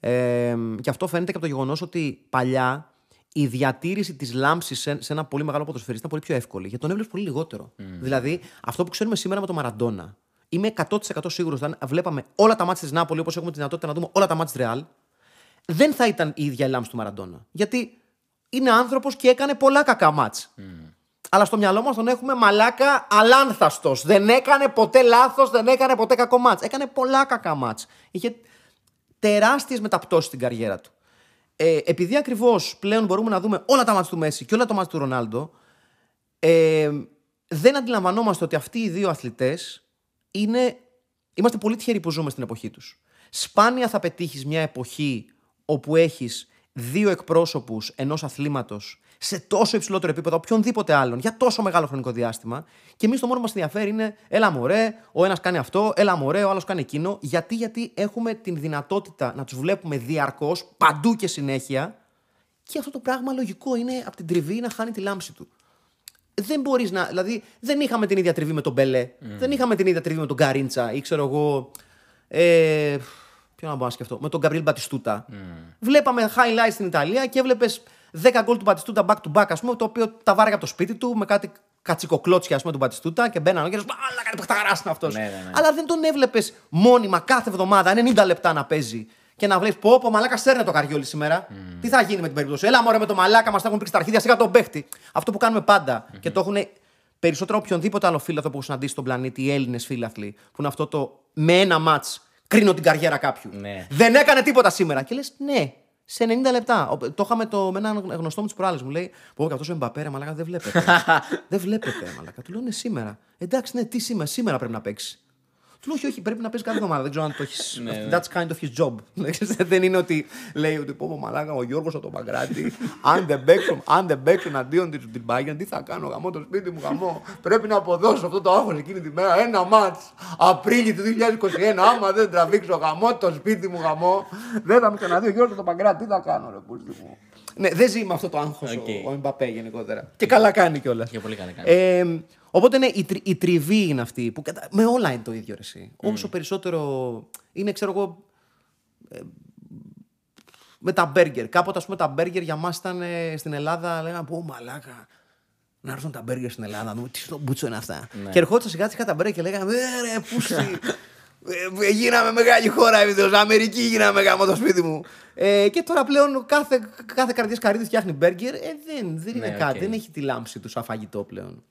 Ε, και αυτό φαίνεται και από το γεγονός ότι παλιά η διατήρηση της λάμψης σε, σε ένα πολύ μεγάλο ποδοσφαιριστή ήταν πολύ πιο εύκολη. Γιατί τον έβλεπες πολύ λιγότερο. Δηλαδή, αυτό που ξέρουμε σήμερα με τον Μαραντόνα. Είμαι 100% σίγουρος ότι αν βλέπαμε όλα τα μάτια της Νάπολης όπως έχουμε τη δυνατότητα να δούμε όλα τα μάτια της Ρεάλ, δεν θα ήταν η ίδια η λάμψη του Μαραντόνα. Γιατί είναι άνθρωπος και έκανε πολλά κακά μάτς. Αλλά στο μυαλό μας τον έχουμε μαλάκα αλάνθαστος. Δεν έκανε ποτέ λάθος, δεν έκανε ποτέ κακό μάτς. Έκανε πολλά κακά μάτς. Είχε τεράστιες μεταπτώσεις στην καριέρα του. Ε, επειδή ακριβώς πλέον μπορούμε να δούμε όλα τα μάτς του Μέση και όλα τα μάτς του Ρονάλντο, ε, δεν αντιλαμβανόμαστε ότι αυτοί οι δύο αθλητές είναι... Είμαστε πολύ τυχεροί που ζούμε στην εποχή τους. Σπάνια θα πετύχεις μια εποχή όπου έχεις δύο εκπρόσωπους ενός αθλήματος σε τόσο υψηλότερο επίπεδο από οποιονδήποτε άλλον για τόσο μεγάλο χρονικό διάστημα και εμείς το μόνο που μας ενδιαφέρει είναι έλα μωρέ, ο ένας κάνει αυτό, έλα μωρέ, ο άλλος κάνει εκείνο. Γιατί, γιατί έχουμε την δυνατότητα να τους βλέπουμε διαρκώς, παντού και συνέχεια και αυτό το πράγμα λογικό είναι από την τριβή να χάνει τη λάμψη του δεν μπορείς να. Δηλαδή, δεν είχαμε την ίδια τριβή με τον Μπελέ. Δεν είχαμε την ίδια τριβή με τον Καρίντσα ή ξέρω εγώ. Ε, Ποιο να μπορώ να σκεφτώ. Με τον Γκαμπριέλ Μπατιστούτα. Βλέπαμε highlights στην Ιταλία και έβλεπες 10 γκολ του Μπατιστούτα back to back, ας πούμε, το οποίο τα βάραγε από το σπίτι του με κάτι κατσικοκλώτσια, ας πούμε, του Μπατιστούτα και μπαίνανε και λες, Αλλά κάτι παιχταρά είναι αυτός. Ναι, ναι, ναι. Αλλά δεν τον έβλεπες μόνιμα κάθε εβδομάδα 90 λεπτά να παίζει και να βλέπεις πω, πω μαλάκα σέρνε το καριόλι σήμερα. Τι θα γίνει με την περίπτωση; Έλα μωρέ με το μαλάκα μας τα έχουν πρίξει τα αρχίδια, σιγά τον παίχτη. Αυτό που κάνουμε πάντα και το έχουν περισσότερο οποιονδήποτε άλλο φίλαθλο που έχω συναντήσει στον πλανήτη, οι Έλληνες φίλαθλοι, που είναι αυτό το με ένα ματ κρίνω την καριέρα κάποιου. Ναι. Δεν έκανε τίποτα σήμερα. Και λες, ναι, σε 90 λεπτά. Ο- Το είχαμε το, με έναν γνωστό μου της προάλλης. Μου λέει: Πω, και αυτός ο Εμπαπέ, ρε, μαλάκα δεν βλέπετε. (laughs) δεν βλέπετε, ρε, μαλάκα. Του λέω: Ναι, σήμερα. Εντάξει, ναι, τι σήμερα, σήμερα πρέπει να παίξεις. Του λέω: Όχι, όχι, πρέπει να παίζεις κάθε εβδομάδα. Δεν ξέρω αν το έχει. Ναι, That's kind of his job. (laughs) δεν είναι ότι λέει ότι πω, πω, μαλάκα, ο Γιώργος από το Παγκράτι. αν δεν παίξω, αν δεν παίξω εναντίον της, την Bayern, τι θα κάνω, γαμώ το σπίτι μου, γαμώ. πρέπει να αποδώσω αυτό το άγχος εκείνη τη μέρα. Ένα μάτς Απρίλη του 2021. Άμα δεν τραβήξω γαμώ το σπίτι μου, γαμώ. δεν θα με ξαναδεί ο Γιώργος από το Παγκράτι. Τι θα κάνω, ρε πούστη μου. Ναι, δεν ζει με αυτό το άγχος Οκ. ο, ο Εμπαπέ γενικότερα. Και καλά κάνει κιόλας. Και πολύ καλά κάνει. Ε, οπότε ναι, η, τρι- η τριβή είναι αυτή. Που κατα... Με όλα είναι το ίδιο ρε, εσύ. Όσο περισσότερο είναι, ξέρω εγώ. ε, με τα μπέργκερ. Κάποτε, ας πούμε, τα μπέργκερ για μας ήταν ε, στην Ελλάδα. Λέγανε Πω μαλάκα. Να έρθουν τα μπέργκερ στην Ελλάδα. Να δούμε τι στο μπούτσο είναι αυτά. Και ερχόντουσαν σιγά σιγά τα μπέργκερ και λέγανε Ε, ρε, πούστη. Ε, ε, γίναμε μεγάλη χώρα εμείς ως Αμερική γίναμε γαμώ το σπίτι μου. Ε, και τώρα πλέον κάθε, κάθε καρυδιάς καρύδι φτιάχνει μπέργκερ. Ε, δεν, δεν είναι Ναι, κάτι. οκ. Δεν έχει τη λάμψη του σαν φαγητό πλέον.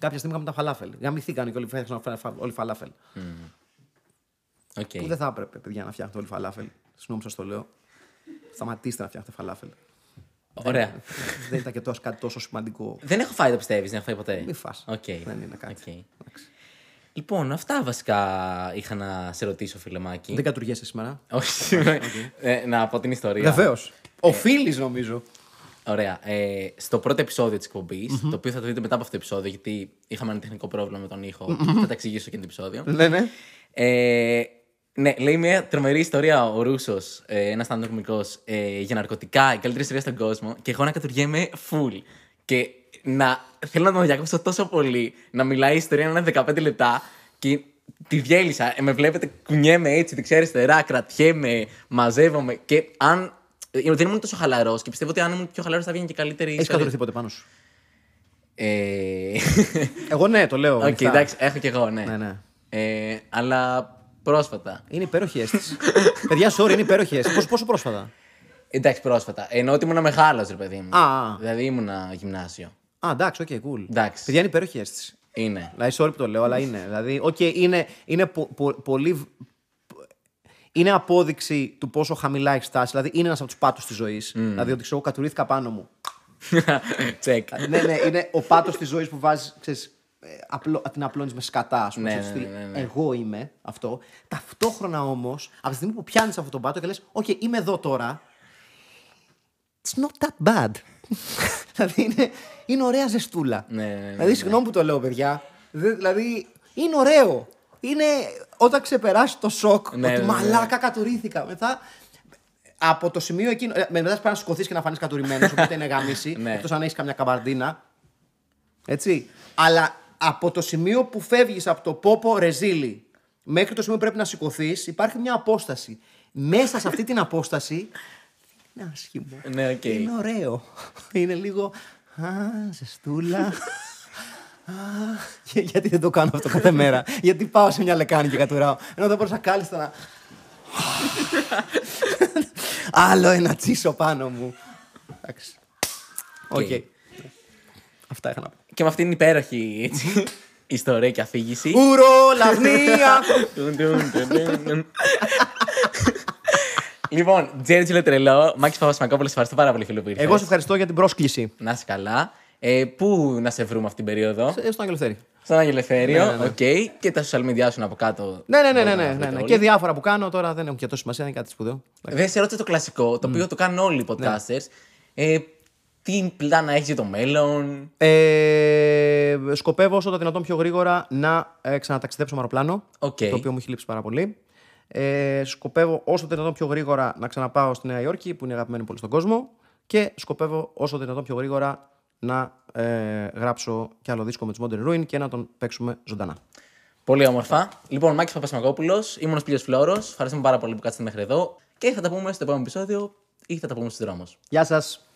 Κάποια στιγμή είχαμε τα φαλάφελ. Γαμηθήκαν και όλοι φτιάξαν φα- φα- όλοι φαλάφελ. Οκ. Που δεν θα έπρεπε, παιδιά, να φτιάχνετε όλοι φαλάφελ. Συγγνώμη, σας το λέω. Σταματήστε να φτιάχνετε φαλάφελ. Ωραία. δεν ήταν και τόσο, κάτι τόσο σημαντικό. Δεν έχω φάει το πιστεύεις, δεν έχω φάει ποτέ; Μη φας. Οκ. Δεν είναι κάτι. Οκ. Εντάξει. Λοιπόν, αυτά βασικά είχα να σε ρωτήσω, φίλε Μάκη. Δεν κατουριέσαι σήμερα. Όχι. ε, να πω την ιστορία. Βεβαίως. Οφείλεις, νομίζω. Ωραία. Ε, στο πρώτο επεισόδιο της εκπομπής το οποίο θα το δείτε μετά από αυτό το επεισόδιο, γιατί είχαμε ένα τεχνικό πρόβλημα με τον ήχο. θα τα εξηγήσω και το επεισόδιο. ναι, ναι. Ε, ναι, λέει μια τρομερή ιστορία ο Ρούσος, ε, ένας stand ε, για ναρκωτικά, η καλύτερη ιστορία στον κόσμο. Και εγώ να κατουργέμαι full. Και να θέλω να τον διακόψω τόσο πολύ, να μιλάει η ιστορία να είναι 15 λεπτά και τη διέλυσα. Ε, με βλέπετε, κουνιέμαι έτσι, δεν ξέρει αριστερά, κρατιέμαι, μαζεύομαι. Και αν. Ε, Δεν ήμουν τόσο χαλαρός και πιστεύω ότι αν ήμουν πιο χαλαρός θα βγαίνει και καλύτερη Έχεις ιστορία. κατουρηθεί ποτέ πάνω σου; Ε... (laughs) Εγώ ναι, το λέω. Οκ, ανοιχτά. εντάξει, έχω κι εγώ, ναι. Ναι, ναι. Ε, αλλά πρόσφατα. Είναι υπέροχη αίσθηση. (laughs) Παιδιά, sorry, είναι υπέροχη αίσθηση. Πόσο, πόσο πρόσφατα; Εντάξει, πρόσφατα. Εννοώ ότι ήμουν μεγάλος, ρε παιδί μου. Α, α. Δηλαδή ήμουνα γυμνάσιο. Α, εντάξει, οκ, cool. Εντάξει. Παιδιά, είναι υπέροχη αίσθηση. Είναι. Δηλαδή, sorry που το λέω, αλλά είναι. Δηλαδή, οκ, είναι, είναι πο- πο- πολύ. Είναι απόδειξη του πόσο χαμηλά έχεις φτάσει. Δηλαδή, είναι ένας από τους πάτους της ζωής. Δηλαδή, ότι ξέρω, εγώ κατουρήθηκα πάνω μου. (laughs) Τσεκ. ναι, ναι, είναι ο πάτος της ζωής που βάζεις, ξέρεις, ε, απλό, την απλώνεις με σκατά, ας πούμε. Ναι, στο ναι, στυλ, ναι, ναι. από Εγώ είμαι αυτό. Ταυτόχρονα όμως, από τη στιγμή που πιάνεις αυτόν τον πάτο και λες: Οκ, είμαι εδώ τώρα. It's not that bad. (laughs) δηλαδή είναι, είναι ωραία ζεστούλα. Ναι, ναι, ναι, δηλαδή, ναι. συγγνώμη που το λέω, παιδιά. Δε- δηλαδή, είναι ωραίο. Είναι όταν ξεπεράσει το σοκ Ναι, ότι ναι, ναι. μαλάκα κατουρήθηκα. Μετά από το σημείο εκείνο. ε, Μετά πρέπει να σηκωθείς και να φανείς κατουρημένος, οπότε είναι γαμήσι. (laughs) Ναι. Εκτός αν έχεις καμιά καμπαρντίνα. Έτσι. Αλλά από το σημείο που φεύγεις από το πω πω ρεζίλι μέχρι το σημείο που πρέπει να σηκωθείς, υπάρχει μια απόσταση. Μέσα σε αυτή την απόσταση. Είναι άσχημο. Ναι, οκ. Είναι ωραίο. Είναι λίγο. Α, ζεστούλα. (laughs) Α, για- γιατί δεν το κάνω αυτό κάθε μέρα; γιατί πάω σε μια λεκάνη και κατουράω; Ενώ δεν μπορούσα κάλλιστα να. Άλλο ένα τσίσο πάνω μου. Εντάξει. Οκ. Οκ. Αυτά είχα να πω. Και με αυτήν την υπέροχη έτσι, (laughs) ιστορία και αφήγηση. Ουρό, λαχνία! Τουν, τουν, τουν, τουν, τουν. Λοιπόν, Τζέρτζι Λετρελό, Μάκης Παπασμακόπουλο, ευχαριστώ πάρα πολύ, φίλο που ήρθες. Εγώ σε ευχαριστώ για την πρόσκληση. Να είσαι καλά. Ε, πού να σε βρούμε αυτή την περίοδο, Ε, Στον Αγγελοφέρη. Στον Αγελευθέριο, Ναι, ναι, ναι. οκ. Και τα social media σου από κάτω. Ναι, ναι, ναι, ναι, μπορείτε ναι, να ναι, βρείτε ναι. όλοι. Και διάφορα που κάνω τώρα δεν έχουν και τόσο σημασία, είναι κάτι σπουδαίο. Δεν σε ρώτησα το κλασικό, το οποίο το κάνουν όλοι οι podcasters. Ε, τι πλάνα έχεις για το μέλλον; Ε, σκοπεύω όσο το δυνατόν πιο γρήγορα να ε, ξαναταξιδέψω με αεροπλάνο. Οκ. Το οποίο μου έχει λείψει πάρα πολύ. Ε, σκοπεύω όσο το δυνατόν πιο γρήγορα να ξαναπάω στη Νέα Υόρκη, που είναι αγαπημένη πόλη στον κόσμο. Και σκοπεύω όσο το δυνατόν πιο γρήγορα να ε, γράψω κι άλλο δίσκο με τους Modern Ruin και να τον παίξουμε ζωντανά. Πολύ όμορφα. Λοιπόν, Μάκης Παπασμακόπουλο, ήμουν ο Σπύριο Φλόρο. Ευχαριστούμε πάρα πολύ που κάτσετε μέχρι εδώ. Και θα τα πούμε στο επόμενο επεισόδιο ή θα τα πούμε στους δρόμους. Γεια σας.